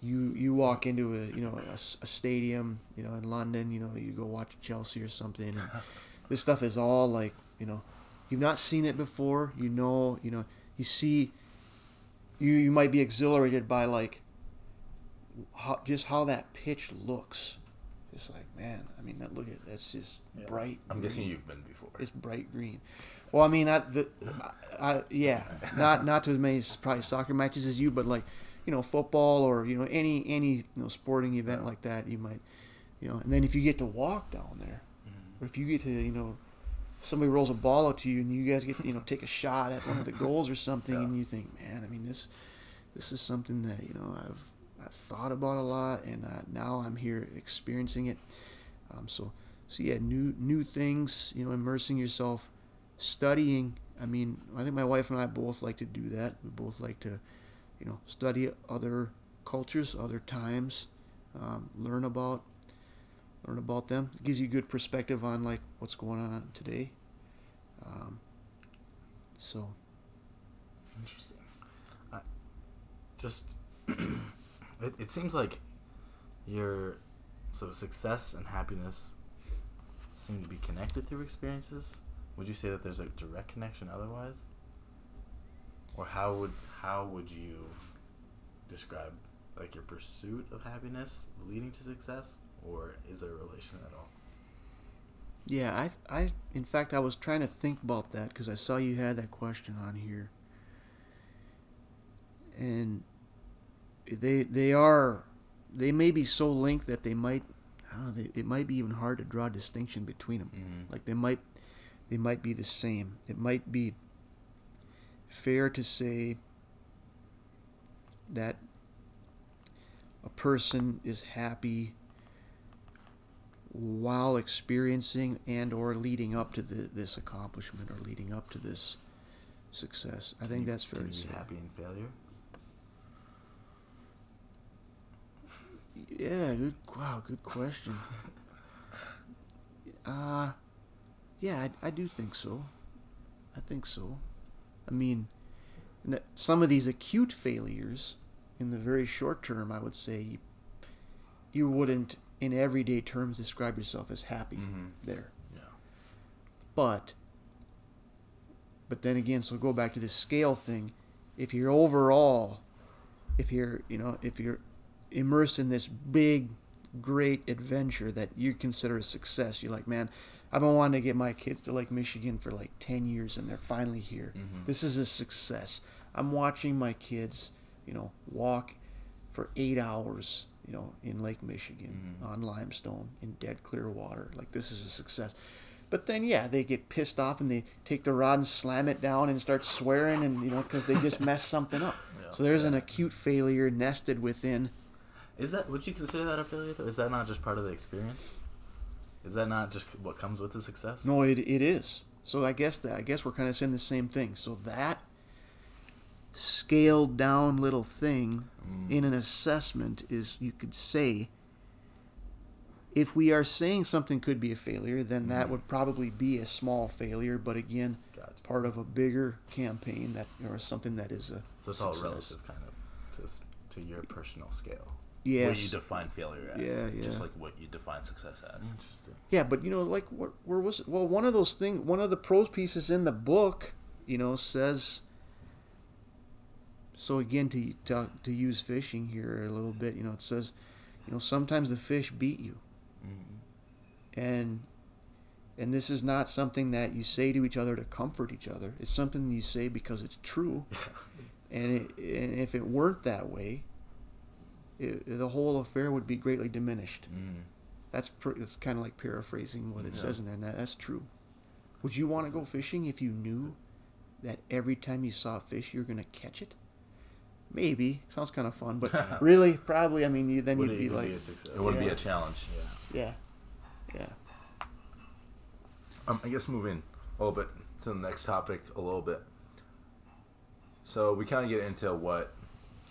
you you walk into a you know a, a stadium, you know, in London, you know, you go watch Chelsea or something. And [LAUGHS] this stuff is all like, you know, you've not seen it before. You know, you know, you see, you you might be exhilarated by like, how, just how that pitch looks. It's like, man, I mean, that look at that's just yeah. bright. I'm green. guessing you've been before. It's bright green. Well, I mean, I, the, I, yeah, [LAUGHS] not not to as many probably soccer matches as you, but like, you know, football or you know any any you know sporting event like that, you might You know, and then if you get to walk down there, mm-hmm. or if you get to, you know, somebody rolls a ball out to you and you guys get, to, you know, take a shot at one of the [LAUGHS] goals or something, and you think, man, I mean, this, this is something that you know I've I've thought about a lot, and uh, now I'm here experiencing it. Um, so, so yeah, new new things, you know, immersing yourself, studying. I mean, I think my wife and I both like to do that. We both like to, you know, study other cultures, other times, um, learn about learn about them. It gives you good perspective on like what's going on today. Um, so Interesting. I, just [CLEARS THROAT] it, it seems like your so success and happiness seem to be connected through experiences. Would you say that there's a direct connection otherwise? Or how would how would you describe like your pursuit of happiness leading to success or is there a relation at all? Yeah, I, I, in fact, I was trying to think about that because I saw you had that question on here, and they, they are, they may be so linked that they might, I don't know, they, it might be even hard to draw a distinction between them. Mm-hmm. Like they might, they might be the same. It might be fair to say that a person is happy while experiencing and or leading up to the, this accomplishment or leading up to this success. I think you- that's fair to you say. happy in failure? Yeah, good. Wow, good question. [LAUGHS] Uh, yeah, I, I do think so. I think so. I mean, some of these acute failures in the very short term, I would say you wouldn't, in everyday terms, describe yourself as happy Mm-hmm. there. Yeah. But, but then again, so go back to this scale thing. If you're overall, if you're, you know, if you're immersed in this big, great adventure that you consider a success, you're like, man, I've been wanting to get my kids to Lake Michigan for like 10 years and they're finally here. Mhm. This is a success. I'm watching my kids, you know, walk for eight hours, you know, in Lake Michigan Mhm. on limestone in dead clear water. Like, this is a success. But then, yeah, they get pissed off and they take the rod and slam it down and start swearing, and you know, because they just messed something up. [LAUGHS] Yeah. So there's an acute failure nested within. Is that would you consider that a failure though? Is that not just part of the experience? Is that not just what comes with the success? No, it, it is. So I guess that I guess we're kind of saying the same thing. So that scaled down little thing Mm. in an assessment is you could say if we are saying something could be a failure, then that Mhm. would probably be a small failure, but again, Gotcha. part of a bigger campaign that or something that is a So it's all success. relative, kind of, to, to your personal scale. What you define failure as. Yeah, Just like what you define success as. Interesting. Yeah, but you know, like what where was it? Well, one of those things, one of the prose pieces in the book, you know, says. So again, to to to use fishing here a little bit, you know, it says, you know, sometimes the fish beat you, Mm-hmm. and and this is not something that you say to each other to comfort each other. It's something you say because it's true, [LAUGHS] and it, and if it weren't that way, it, the whole affair would be greatly diminished. Mm. That's pr- that's kind of like paraphrasing what it Yeah. says in there. and that, that's true. Would you want to go fishing if you knew that every time you saw a fish you're gonna catch it? Maybe sounds kind of fun, but [LAUGHS] really, probably. I mean, you, then Would you'd it be like, be? It wouldn't be a challenge. Yeah. yeah, yeah, Um, I guess moving a little bit to the next topic a little bit. So we kind of get into what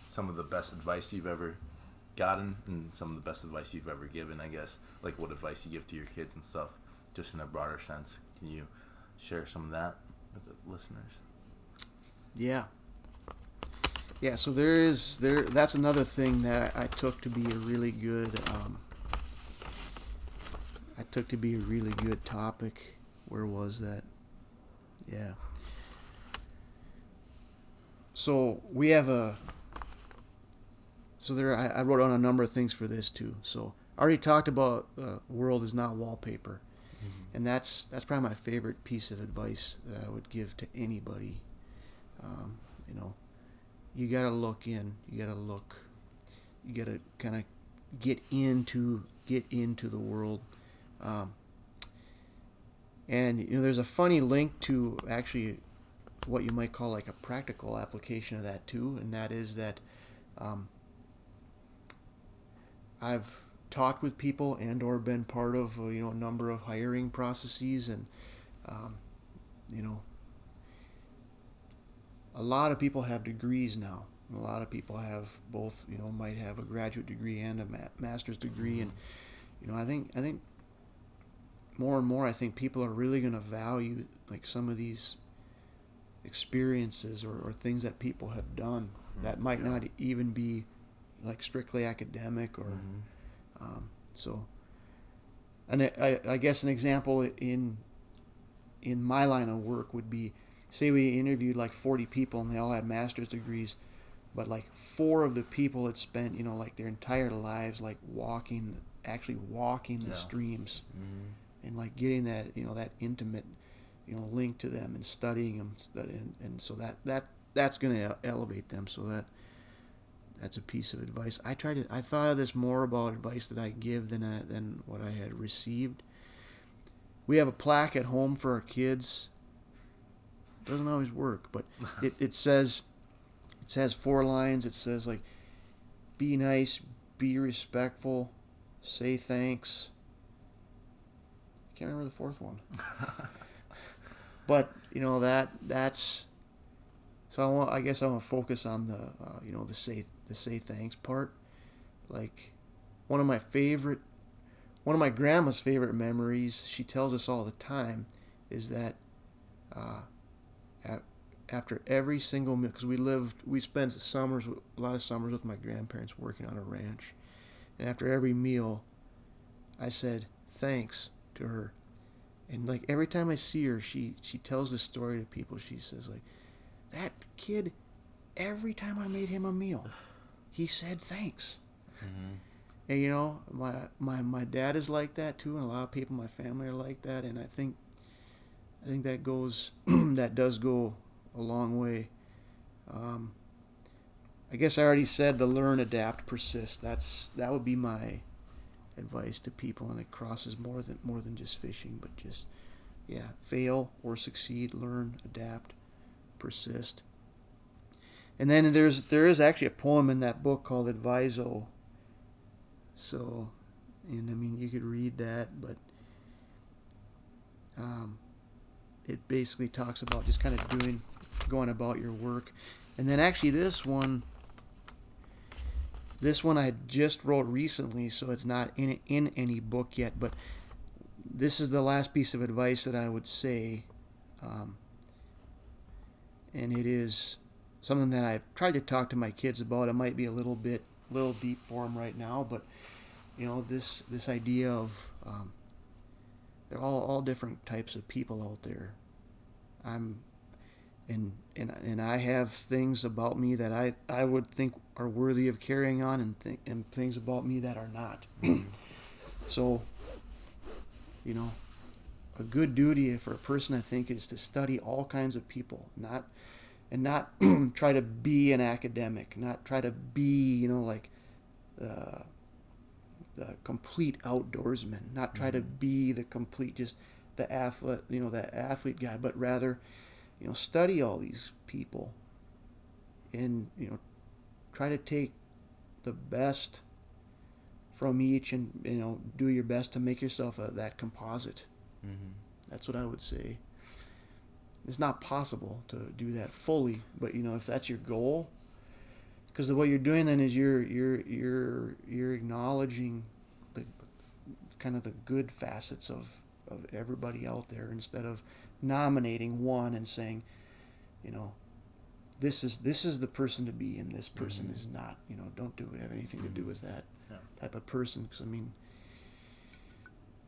some of the best advice you've ever gotten and some of the best advice you've ever given. I guess like what advice you give to your kids and stuff, just in a broader sense. Can you share some of that with the listeners? yeah, yeah. So there is there. That's another thing that I, I took to be a really good. Um, I took to be a really good topic. Where was that? Yeah. So we have a. So there, I, I wrote on a number of things for this too. So I already talked about uh, world is not wallpaper, and that's that's probably my favorite piece of advice that I would give to anybody. Um, you know, you gotta look in. You gotta look. You gotta kind of get into get into the world. Um, and you know, there's a funny link to actually what you might call like a practical application of that too, and that is that um, I've talked with people and or been part of you know a number of hiring processes and um, you know a lot of people have degrees now a lot of people have both you know might have a graduate degree and a ma- master's degree and you know i think i think more and more i think people are really going to value like some of these experiences or, or things that people have done that might Yeah. not even be like strictly academic or Mhm. um, so, and I, I, I guess an example in in my line of work would be, say we interviewed like 40 people and they all had master's degrees, but like four of the people had spent you know like their entire lives like walking, actually walking the Yeah. streams Mhm. and like getting that you know that intimate you know link to them and studying them and, and so that that that's going to elevate them so that that's a piece of advice i tried to i thought of this more about advice that i give than I, than what i had received we have a plaque at home for our kids doesn't always work but [LAUGHS] it, it says it says four lines it says like be nice be respectful say thanks I can't remember the fourth one. [LAUGHS] but you know that that's so I, want, I guess I want to focus on the uh, you know the say the say thanks part. Like one of my favorite, one of my grandma's favorite memories. She tells us all the time is that uh, after every single meal, because we lived, we spent summers, a lot of summers with my grandparents working on a ranch, and after every meal, I said thanks to her. And like every time i see her she she tells this story to people. She says like that kid every time i made him a meal he said thanks. Mhm. and you know my my my dad is like that too and a lot of people in my family are like that. And i think i think that goes [CLEARS THROAT] that does go a long way. Um i guess i already said the learn adapt persist. That's that would be my advice to people and it crosses more than more than just fishing but just yeah fail or succeed learn adapt persist. And then there's there is actually a poem in that book called adviso. So and i mean you could read that but um, it basically talks about just kind of doing going about your work and then actually this one this one I just wrote recently, so it's not in in any book yet. But this is the last piece of advice that I would say, um, and it is something that I've tried to talk to my kids about. It might be a little bit little deep for them right now, but you know this this idea of um, they're all all different types of people out there. I'm and and and I have things about me that I I would think are worthy of carrying on, and th- and things about me that are not. [CLEARS THROAT] so, you know, a good duty for a person I think is to study all kinds of people, not and not [CLEARS THROAT] try to be an academic, not try to be you know like uh, the complete outdoorsman, not try to be the complete just the athlete you know the athlete guy, but rather you know study all these people and you know try to take the best from each and you know do your best to make yourself a, that composite Mhm. that's what i would say it's not possible to do that fully but you know if that's your goal because what you're doing then is you're you're you're you're acknowledging the kind of the good facets of of everybody out there instead of nominating one and saying you know this is this is the person to be and this person Mhm. is not you know don't do have anything to do with that Yeah. type of person because i mean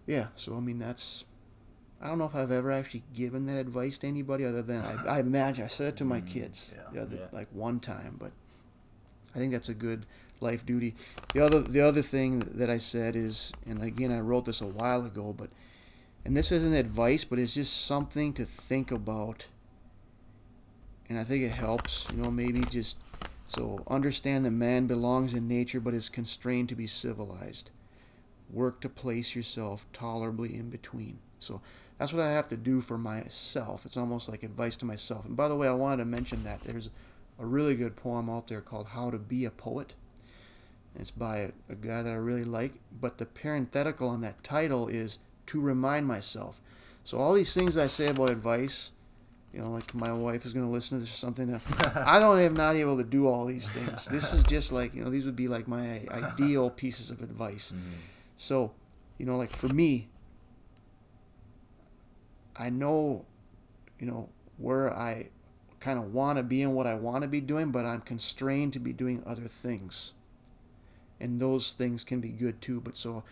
yeah so i mean that's i don't know if i've ever actually given that advice to anybody other than i, I imagine i said it to my Mm, kids yeah. the other, Yeah. like one time but i think that's a good life duty the other the other thing that i said is and again i wrote this a while ago but and this isn't advice but it's just something to think about and i think it helps you know maybe just So understand that man belongs in nature but is constrained to be civilized. Work to place yourself tolerably in between. So that's what I have to do for myself. It's almost like advice to myself. And by the way, I wanted to mention that there's a really good poem out there called How to Be a Poet. It's by a, guy that I really like, but the parenthetical on that title is to remind myself. So all these things I say about advice, you know, like my wife is going to listen to this or something. [LAUGHS] I don't am not able to do all these things. This is just like you know, these would be like my [LAUGHS] ideal pieces of advice. Mm-hmm. So, you know, like for me, I know, you know, where I kind of want to be and what I want to be doing, but I'm constrained to be doing other things. And those things can be good too. But so,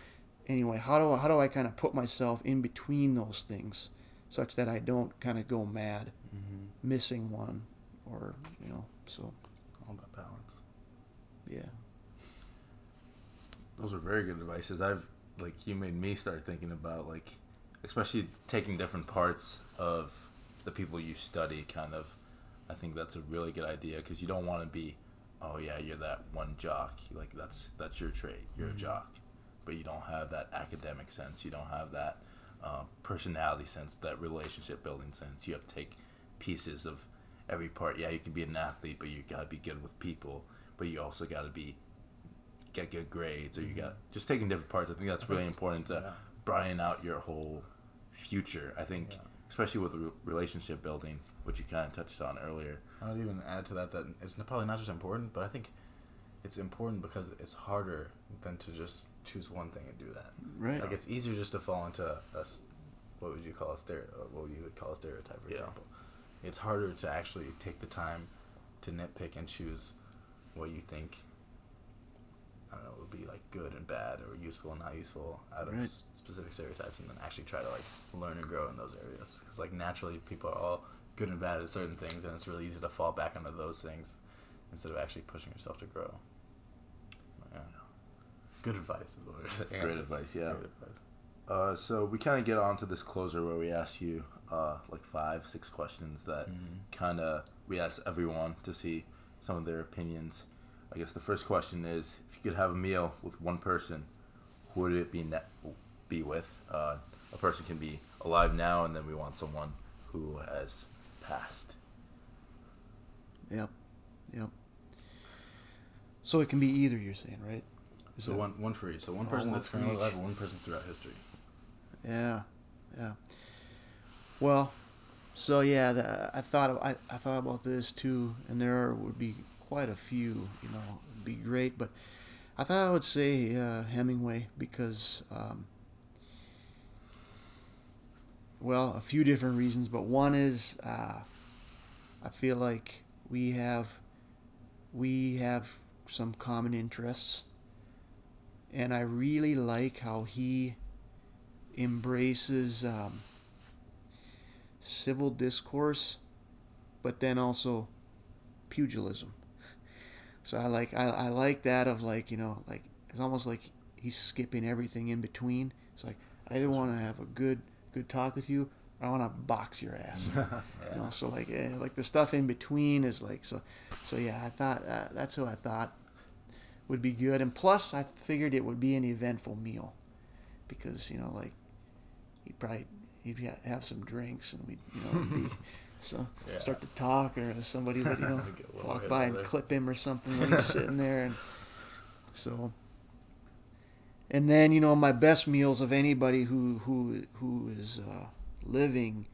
anyway, how do I, how do I kind of put myself in between those things, such that I don't kind of go mad, Mm-hmm. missing one, or you know, so All about balance. yeah, Those are very good advices. I've like you made me start thinking about like, especially taking different parts of the people you study. Kind of, I think that's a really good idea because you don't want to be, oh yeah, you're that one jock. Like that's that's your trait. You're a jock, but you don't have that academic sense. You don't have that uh, personality sense, that relationship building sense. You have to take pieces of every part. Yeah, you can be an athlete, but you gotta be good with people. But you also gotta be get good grades, or you got just taking different parts. I think that's really important to Yeah. broaden out your whole future. I think, Yeah. especially with re- relationship building, which you kind of touched on earlier. I would even add to that that it's probably not just important, but I think it's important because it's harder than to just choose one thing and do that. right. Like it's easier just to fall into a what would you call a stereo, uh, what would you would call a stereotype, for Yeah. example. It's harder to actually take the time to nitpick and choose what you think. I don't know, would be like good and bad or useful and not useful out of Right. s- specific stereotypes, and then actually try to like learn and grow in those areas. Because like naturally, people are all good and bad at certain things, and it's really easy to fall back onto those things instead of actually pushing yourself to grow. Yeah. Good advice is what we're saying. Great advice, yeah. Great advice. Uh, so we kind of get on to this closer where we ask you uh, like five, six questions that Mhm. kind of we ask everyone to see some of their opinions. I guess the first question is: If you could have a meal with one person, who would it be? Ne- be with? Uh, a person can be alive now, and then we want someone who has passed. Yep. Yep. So it can be either. You're saying, right? So that- one one for each. So one person one that's currently alive and one person throughout history. Yeah, yeah. Well, so yeah, the, I thought I, I thought about this too, and there would be quite a few. You know, be great, but I thought I would say uh, Hemingway because, um, well, a few different reasons, but one is uh, I feel like we have we have some common interests, and I really like how he embraces um, civil discourse, but then also pugilism. So I like I, I like that of like you know like it's almost like he's skipping everything in between. It's like I either want to have a good good talk with you or I want to box your ass. [LAUGHS] You know, so like eh, like the stuff in between is like so so yeah. I thought uh, that's who I thought would be good, and plus I figured it would be an eventful meal because you know like he'd probably he'd have some drinks and we'd you know be [LAUGHS] so Yeah. start to talk or somebody would you [LAUGHS] know Get a little walk by and there. clip him or something when he's [LAUGHS] sitting there and so and then you know my best meals of anybody who who who is uh, living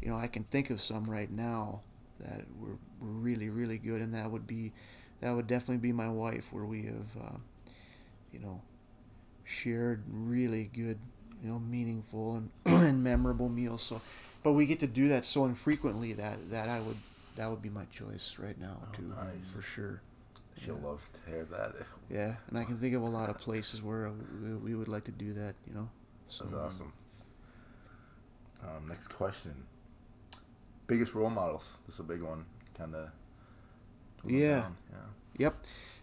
you know I can think of some right now that were, were really really good and that would be that would definitely be my wife where we have uh, you know shared really good you know meaningful and, [CLEARS THROAT] and memorable meals so but we get to do that so infrequently that that I would that would be my choice right now Oh, too nice. for sure She'll Yeah. love to hear that. yeah and I can think of a lot of [LAUGHS] places where we, we would like to do that you know so That's awesome. Um, next question. Biggest role models. This is a big one. Kind of. Yeah. Yeah. Yep.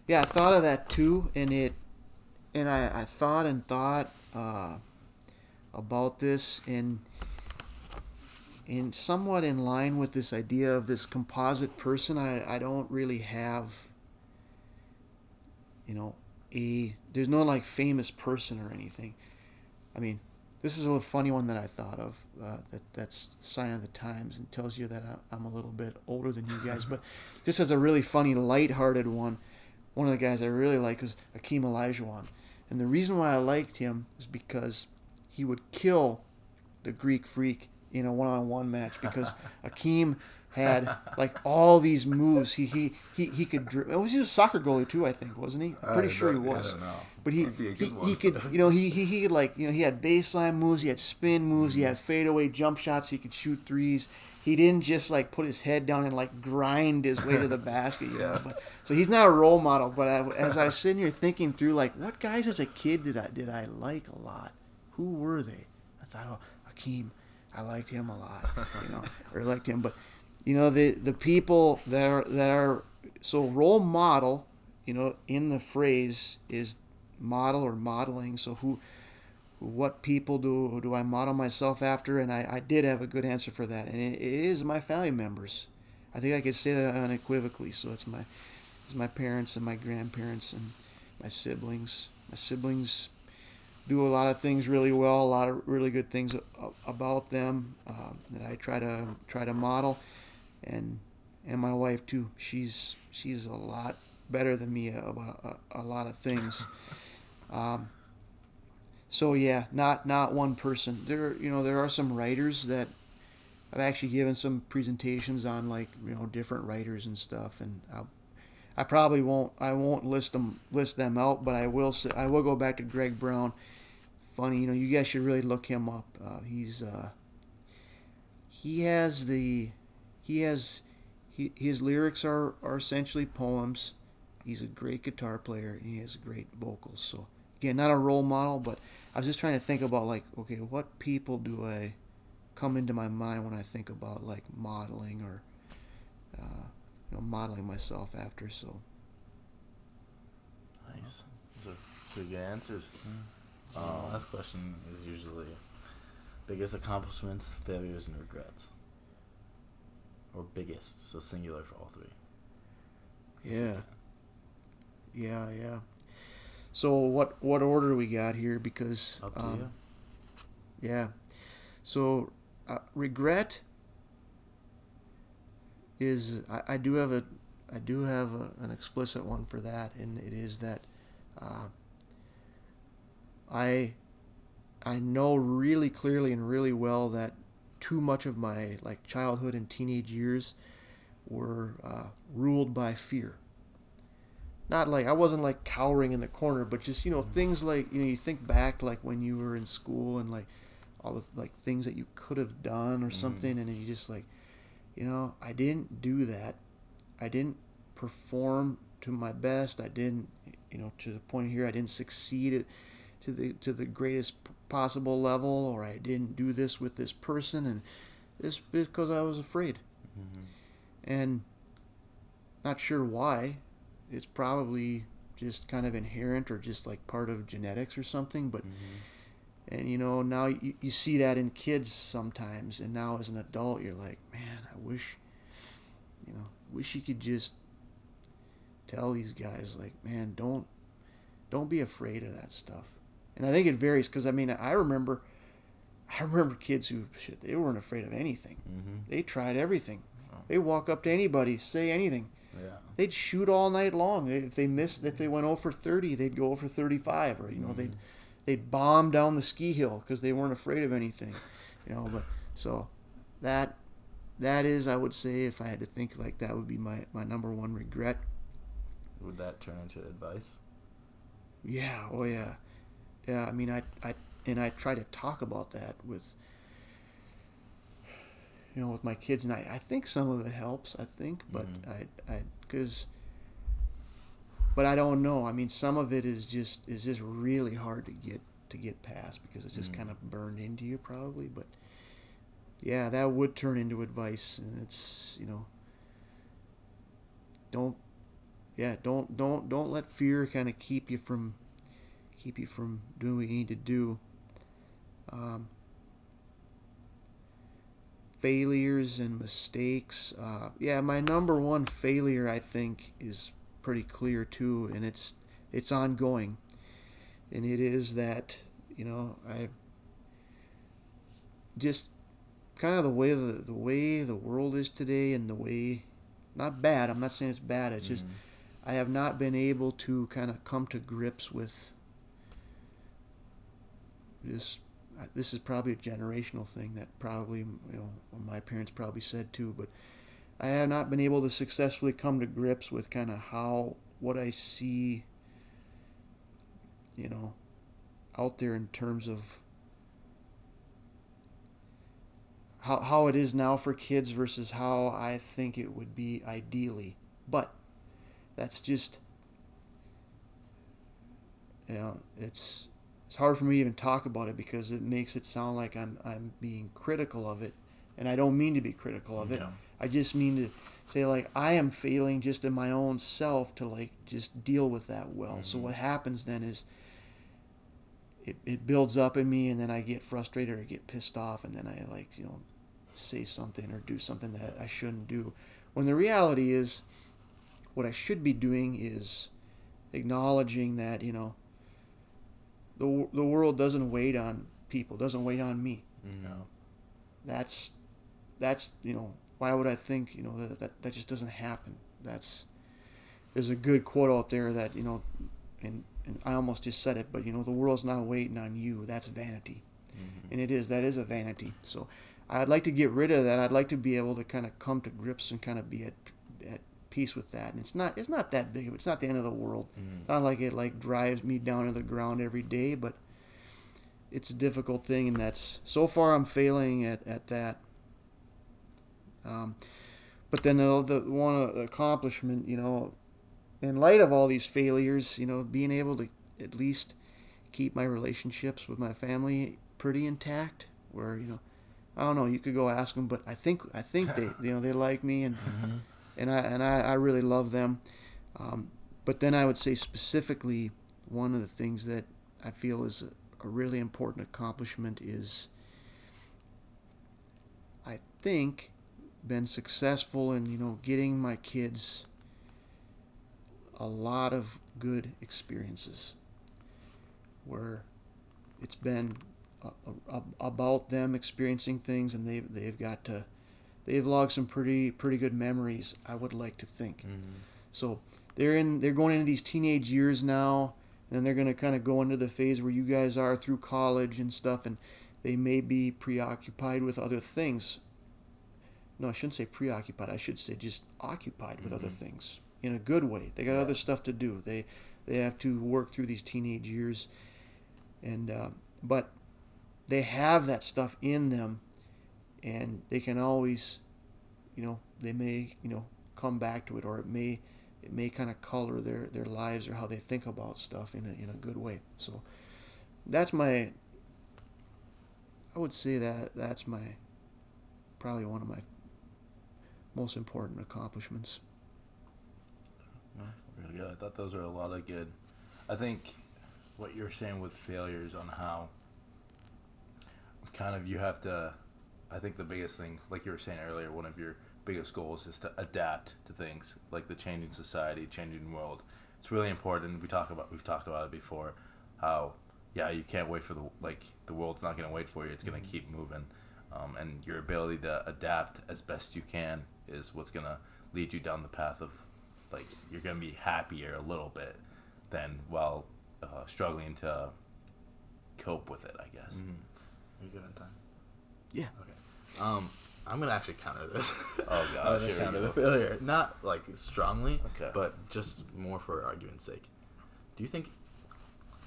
Yeah, I thought of that too, and it, and I, I thought and thought uh, about this, and, and somewhat in line with this idea of this composite person. I, I don't really have you know, a there's no like famous person or anything. I mean, this is a funny one that I thought of. Uh, that that's sign of the times and tells you that I, I'm a little bit older than you guys. but [LAUGHS] this as a really funny, light-hearted one, one of the guys I really like was Akeem Olajuwon, and the reason why I liked him is because he would kill the Greek Freak in a one-on-one match because [LAUGHS] Akeem had like all these moves. He he he, he could. Dri- was he a soccer goalie too? I think wasn't he? I'm pretty I sure he was. But he Might be a he, he could [LAUGHS] you know he, he he could like you know he had baseline moves. He had spin moves. He had mm-hmm. fadeaway jump shots. He could shoot threes. He didn't just like put his head down and like grind his way to the [LAUGHS] basket. You know? Yeah. But so he's not a role model. But I, as I was sitting here thinking through like what guys as a kid did I did I like a lot? Who were they? I thought oh Akeem. I liked him a lot, you know, [LAUGHS] or liked him. But you know, the the people that are that are so role model, you know, in the phrase is model or modeling. So who, what people do do I model myself after? And I, I did have a good answer for that, and it, it is my family members. I think I could say that unequivocally. So it's my it's my parents and my grandparents and my siblings. My siblings do a lot of things really well, a lot of really good things about them uh, that I try to try to model, and and my wife too. She's she's a lot better than me about a, a lot of things. Um, so yeah, not not one person. There you know there are some writers that I've actually given some presentations on like you know different writers and stuff, and I, I probably won't I won't list them list them out, but I will say, I will go back to Greg Brown. Funny, you know, you guys should really look him up. Uh, he's uh, he has the he has he, his lyrics are, are essentially poems. He's a great guitar player and he has great vocals. So again, not a role model, but I was just trying to think about like, okay, what people do I come into my mind when I think about like modeling or uh, you know modeling myself after. So Nice. Those are two good answers. Uh, last question is usually biggest accomplishments, failures, and regrets. Or biggest, so singular for all three. yeah, yeah, yeah. So what what order we got here? Because um. Yeah. So uh, regret is I, I do have a I do have a, an explicit one for that, and it is that uh, I I know really clearly and really well that too much of my like childhood and teenage years were uh, ruled by fear. Not like I wasn't like cowering in the corner, but just you know mm-hmm. things like you know you think back like when you were in school and like all the like things that you could have done or mm-hmm. something, and then you just like, you know, I didn't do that. I didn't perform to my best. I didn't, you know, to the point here, I didn't succeed at, to the to the greatest possible level, or I didn't do this with this person, and this because I was afraid, mm-hmm. and not sure why. It's probably just kind of inherent or just like part of genetics or something, but and you know now you, you see that in kids sometimes and now as an adult you're like man i wish you know wish you could just tell these guys like man don't don't be afraid of that stuff. And i think it varies because i mean i remember i remember kids who shit they weren't afraid of anything. Mm-hmm. they tried everything. Oh. they walk up to anybody say anything Yeah. they'd shoot all night long. If they missed, if they went over 30, they'd go over 35, or you know, they'd they'd bomb down the ski hill because they weren't afraid of anything, you know. But so that that is, I would say, if I had to think like that, would be my my number one regret. Would that turn into advice? Yeah, oh yeah, yeah. I mean, I I and I try to talk about that with you know with my kids, and I I think some of it helps. I think, but Mhm. I I because. But I don't know. I mean, some of it is just is just really hard to get to get past because it's just Mhm. kind of burned into you probably. But yeah, that would turn into advice, and it's you know. Don't yeah don't don't don't let fear kind of keep you from keep you from doing what you need to do um, failures and mistakes uh, yeah my number one failure i think is pretty clear too and it's it's ongoing, and it is that you know I just kind of the way the the way the world is today and the way not bad. I'm not saying it's bad. It's just I have not been able to kind of come to grips with this. This is probably a generational thing that probably you know my parents probably said too, but I have not been able to successfully come to grips with kind of how what I see, you know, out there in terms of how, how it is now for kids versus how I think it would be ideally. But that's just, you know, it's it's hard for me to even talk about it because it makes it sound like I'm I'm being critical of it, and I don't mean to be critical of it. Yeah. I just mean to say like I am failing just in my own self to like just deal with that well. So Mhm. what happens then is it, it builds up in me and then I get frustrated or get pissed off and then I like, you know, say something or do something that I shouldn't do. When the reality is what I should be doing is acknowledging that, you know, the the world doesn't wait on people, doesn't wait on me. No. that's that's you know why would I think you know that that, that just doesn't happen? That's there's a good quote out there that you know and, and I almost just said it but you know the world's not waiting on you. That's vanity. Mhm. and it is that is a vanity. So I'd like to get rid of that. I'd like to be able to kind of come to grips and kind of be at at peace with that and it's not it's not that big it's not the end of the world Mhm. it's not like it like drives me down to the ground every day, but it's a difficult thing, and that's so far I'm failing at, at that. Um, but then the, the one uh, accomplishment, you know, in light of all these failures, you know, being able to at least keep my relationships with my family pretty intact. Where you know, I don't know, you could go ask them, but I think I think they [LAUGHS] you know they like me and Mhm. And I and I, I really love them. Um, but then I would say specifically one of the things that I feel is a, a really important accomplishment is I think been successful in you know getting my kids a lot of good experiences where it's been a, a, about them experiencing things and they've, they've got to they've logged some pretty pretty good memories I would like to think Mhm. so they're in they're going into these teenage years now, and they're going to kind of go into the phase where you guys are through college and stuff, and they may be preoccupied with other things. No, I shouldn't say preoccupied. I should say just occupied with other Mhm. things in a good way. They got Yeah. other stuff to do. They they have to work through these teenage years, and uh, but they have that stuff in them, and they can always, you know, they may you know come back to it, or it may it may kind of color their, their lives or how they think about stuff in a, in a good way. So that's my, I would say that that's my, probably one of my most important accomplishments. Really good. I thought those are a lot of good. I think what you're saying with failures on how kind of you have to. I think the biggest thing, like you were saying earlier, one of your biggest goals is to adapt to things like the changing society, changing world. It's really important. We talk about we've talked about it before. How yeah, you can't wait for the like the world's not gonna wait for you. It's gonna keep moving, um, and your ability to adapt as best you can is what's gonna lead you down the path of like you're gonna be happier a little bit than while uh, struggling to cope with it. I guess. Mhm. Are you good on time? Yeah. Okay. Um, I'm gonna actually counter this. Oh, [LAUGHS] I'm gosh, here counter the failure. Not like strongly, Okay. but just more for argument's sake. Do you think?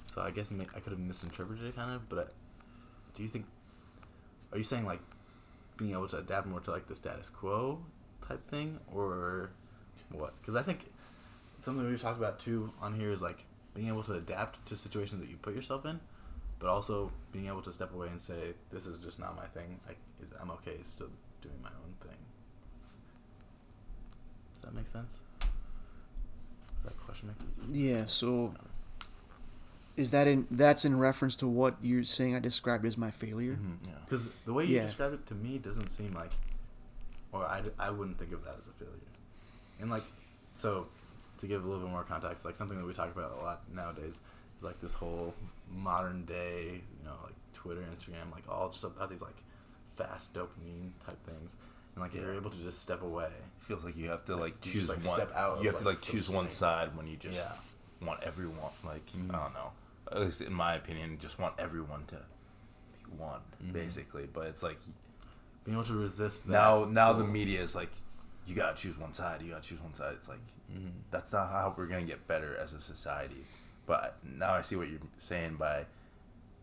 So I guess ma- I could have misinterpreted it kind of, but I, do you think? Are you saying like being able to adapt more to like the status quo type thing, or what? Because I think something we've talked about too on here is like being able to adapt to situations that you put yourself in, but also being able to step away and say, "This is just not my thing. Like, I'm okay still doing my own thing." Does that make sense? Does that question make sense? Yeah. So is that in, that's in reference to what you're saying I described as my failure? Mm-hmm, yeah. Because the way you Yeah. describe it to me doesn't seem like, or I, I wouldn't think of that as a failure. And like, so to give a little bit more context, like something that we talk about a lot nowadays is like this whole modern day, you know, like Twitter, Instagram, like all just about these like fast dopamine type things. And like if you're able to just step away, feels like you have to like you choose just, like, one. step out you of, have to like, like choose one side when you just yeah, want everyone. Like Mhm. I don't know. At least in my opinion, just want everyone to be one, Mhm. basically. But it's like being able to resist that. now, now the media is like, you gotta choose one side. You gotta choose one side. It's like Mhm. that's not how we're gonna get better as a society. But now I see what you're saying by,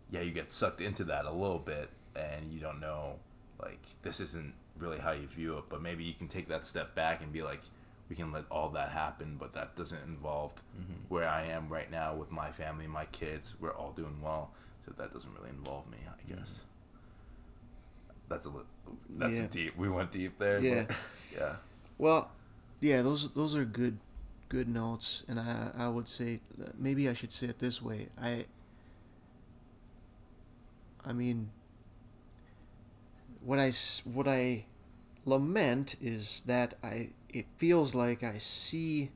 yeah, you get sucked into that a little bit, and you don't know, like this isn't really how you view it. But maybe you can take that step back and be like, we can let all that happen, but that doesn't involve Mhm. where I am right now with my family, my kids. We're all doing well, so that doesn't really involve me, I guess. That's a that's Yeah. a deep. We went deep there. Yeah. [LAUGHS] yeah. Well, yeah, those those are good good notes, and I I would say maybe I should say it this way. I I mean, what I what I lament is that I it feels like I see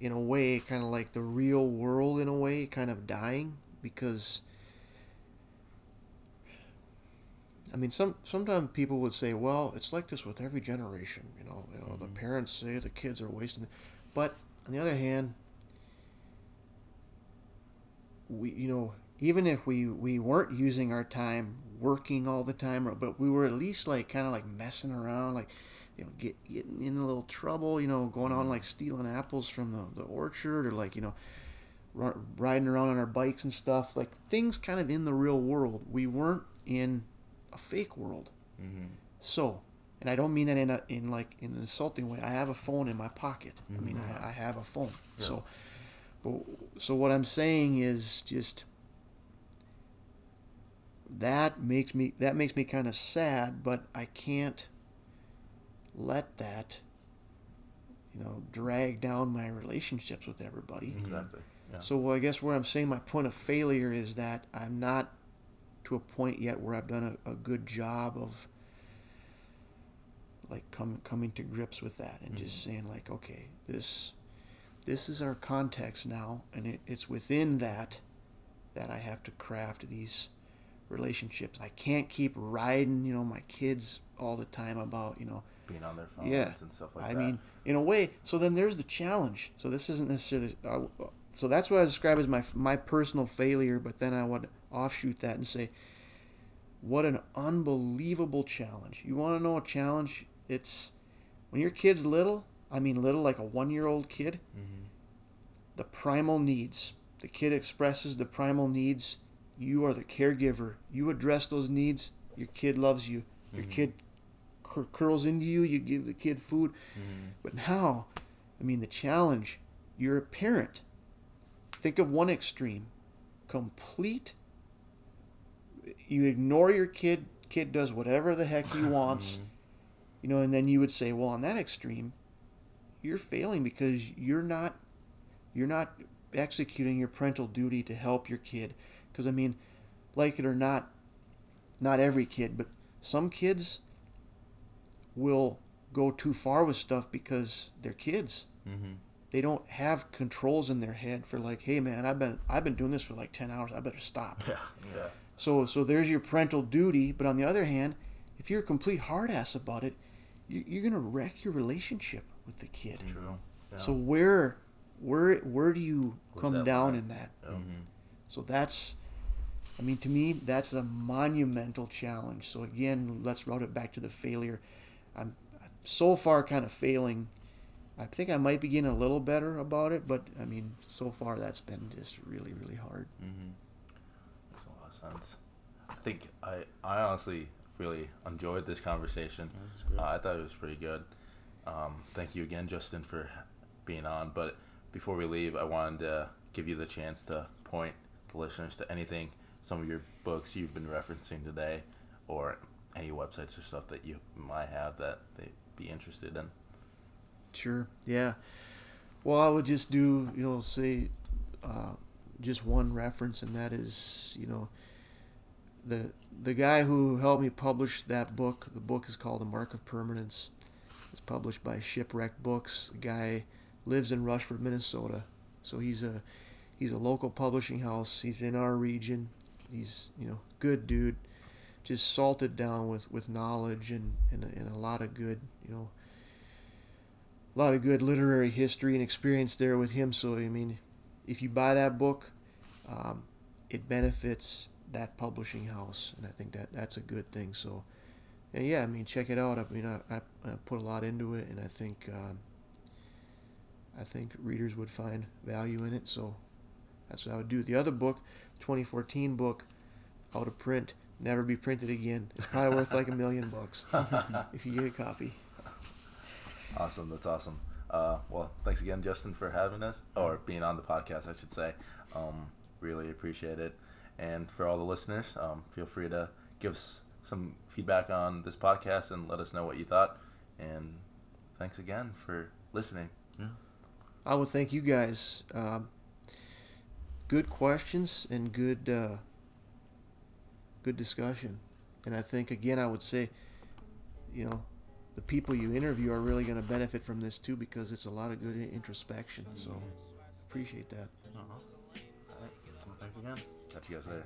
in a way kind of like the real world in a way kind of dying because I mean, some sometimes people would say, "Well, it's like this with every generation." You know, you know, the Mhm. parents say the kids are wasting, but on the other hand, we you know even if we we weren't using our time working all the time, or- but we were at least like kind of like messing around, like you know, get getting in a little trouble, you know, going on like stealing apples from the, the orchard, or like you know, ri- riding around on our bikes and stuff, like things kind of in the real world. We weren't in a fake world. Mhm. So, and I don't mean that in a in like in an insulting way. I have a phone in my pocket. I mean, Mhm. I, I have a phone. Yeah. So, but, so what I'm saying is just that makes me that makes me kind of sad, but I can't let that you know drag down my relationships with everybody. Mhm. Exactly. Yeah. So well, I guess where I'm saying my point of failure is that I'm not to a point yet where I've done a, a good job of like coming coming to grips with that and just saying like, okay, this this is our context now, and it, it's within that that I have to craft these relationships. I can't keep riding, you know, my kids all the time about, you know, Being on their phones Yeah. and stuff like I that. I mean, in a way. So then there's the challenge. So this isn't necessarily. Uh, so that's what I describe as my my personal failure. But then I would offshoot that and say, what an unbelievable challenge! You want to know a challenge? It's when your kid's little. I mean, little like a one year old kid. Mhm. The primal needs. The kid expresses the primal needs. You are the caregiver. You address those needs. Your kid loves you. Your Mhm. kid cur- curls into you. You give the kid food. Mhm. But now, I mean, the challenge, you're a parent. Think of one extreme complete, you ignore your kid, kid does whatever the heck he wants, [LAUGHS] Mhm. you know, and then you would say, well, on that extreme, you're failing because you're not, you're not executing your parental duty to help your kid. Because, I mean, like it or not, not every kid, but some kids will go too far with stuff because they're kids. Mhm. They don't have controls in their head for like, hey man, I've been I've been doing this for like ten hours. I better stop. [LAUGHS] Yeah. yeah. So so there's your parental duty. But on the other hand, if you're a complete hard ass about it, you, you're gonna wreck your relationship with the kid. True. Yeah. So where where where do you Where's come down line? in that? Yeah. Mhm. So that's, I mean, to me, that's a monumental challenge. So again, let's route it back to the failure. I'm, I'm so far kind of failing. I think I might be getting a little better about it, but I mean, so far that's been just really, really hard. Mhm. Makes a lot of sense. I think I, I honestly really enjoyed this conversation. Uh, I thought it was pretty good. Um, thank you again, Justin, for being on. But before we leave, I wanted to give you the chance to point the listeners to anything, some of your books you've been referencing today, or any websites or stuff that you might have that they'd be interested in. Sure. Yeah. Well, I would just do, you know, say uh, just one reference, and that is, you know, the the guy who helped me publish that book. The book is called The Mark of Permanence. It's published by Shipwreckt Books. A guy lives in Rushford, Minnesota. So he's a he's a local publishing house. He's in our region. He's you know good dude, just salted down with, with knowledge and, and, and a lot of good you know a lot of good literary history and experience there with him. So I mean, if you buy that book, um, it benefits that publishing house, and I think that that's a good thing. So, and yeah, I mean, check it out. I mean, I, I, I put a lot into it, and I think um, I think readers would find value in it. So that's what I would do. The other book, 2014 book, out of print, never be printed again. It's probably worth like a million bucks [LAUGHS] if you get a copy. Awesome. That's awesome. Uh, well, thanks again, Justin, for having us or being on the podcast, I should say. Um, really appreciate it. And for all the listeners, um, feel free to give us some feedback on this podcast and let us know what you thought. And thanks again for listening. Yeah. I would thank you guys. Um, good questions and good uh, good discussion. And I think again, I would say, you know, the people you interview are really going to benefit from this too because it's a lot of good introspection. So appreciate that. Uh-huh. All right. Thanks again. Catch you guys later.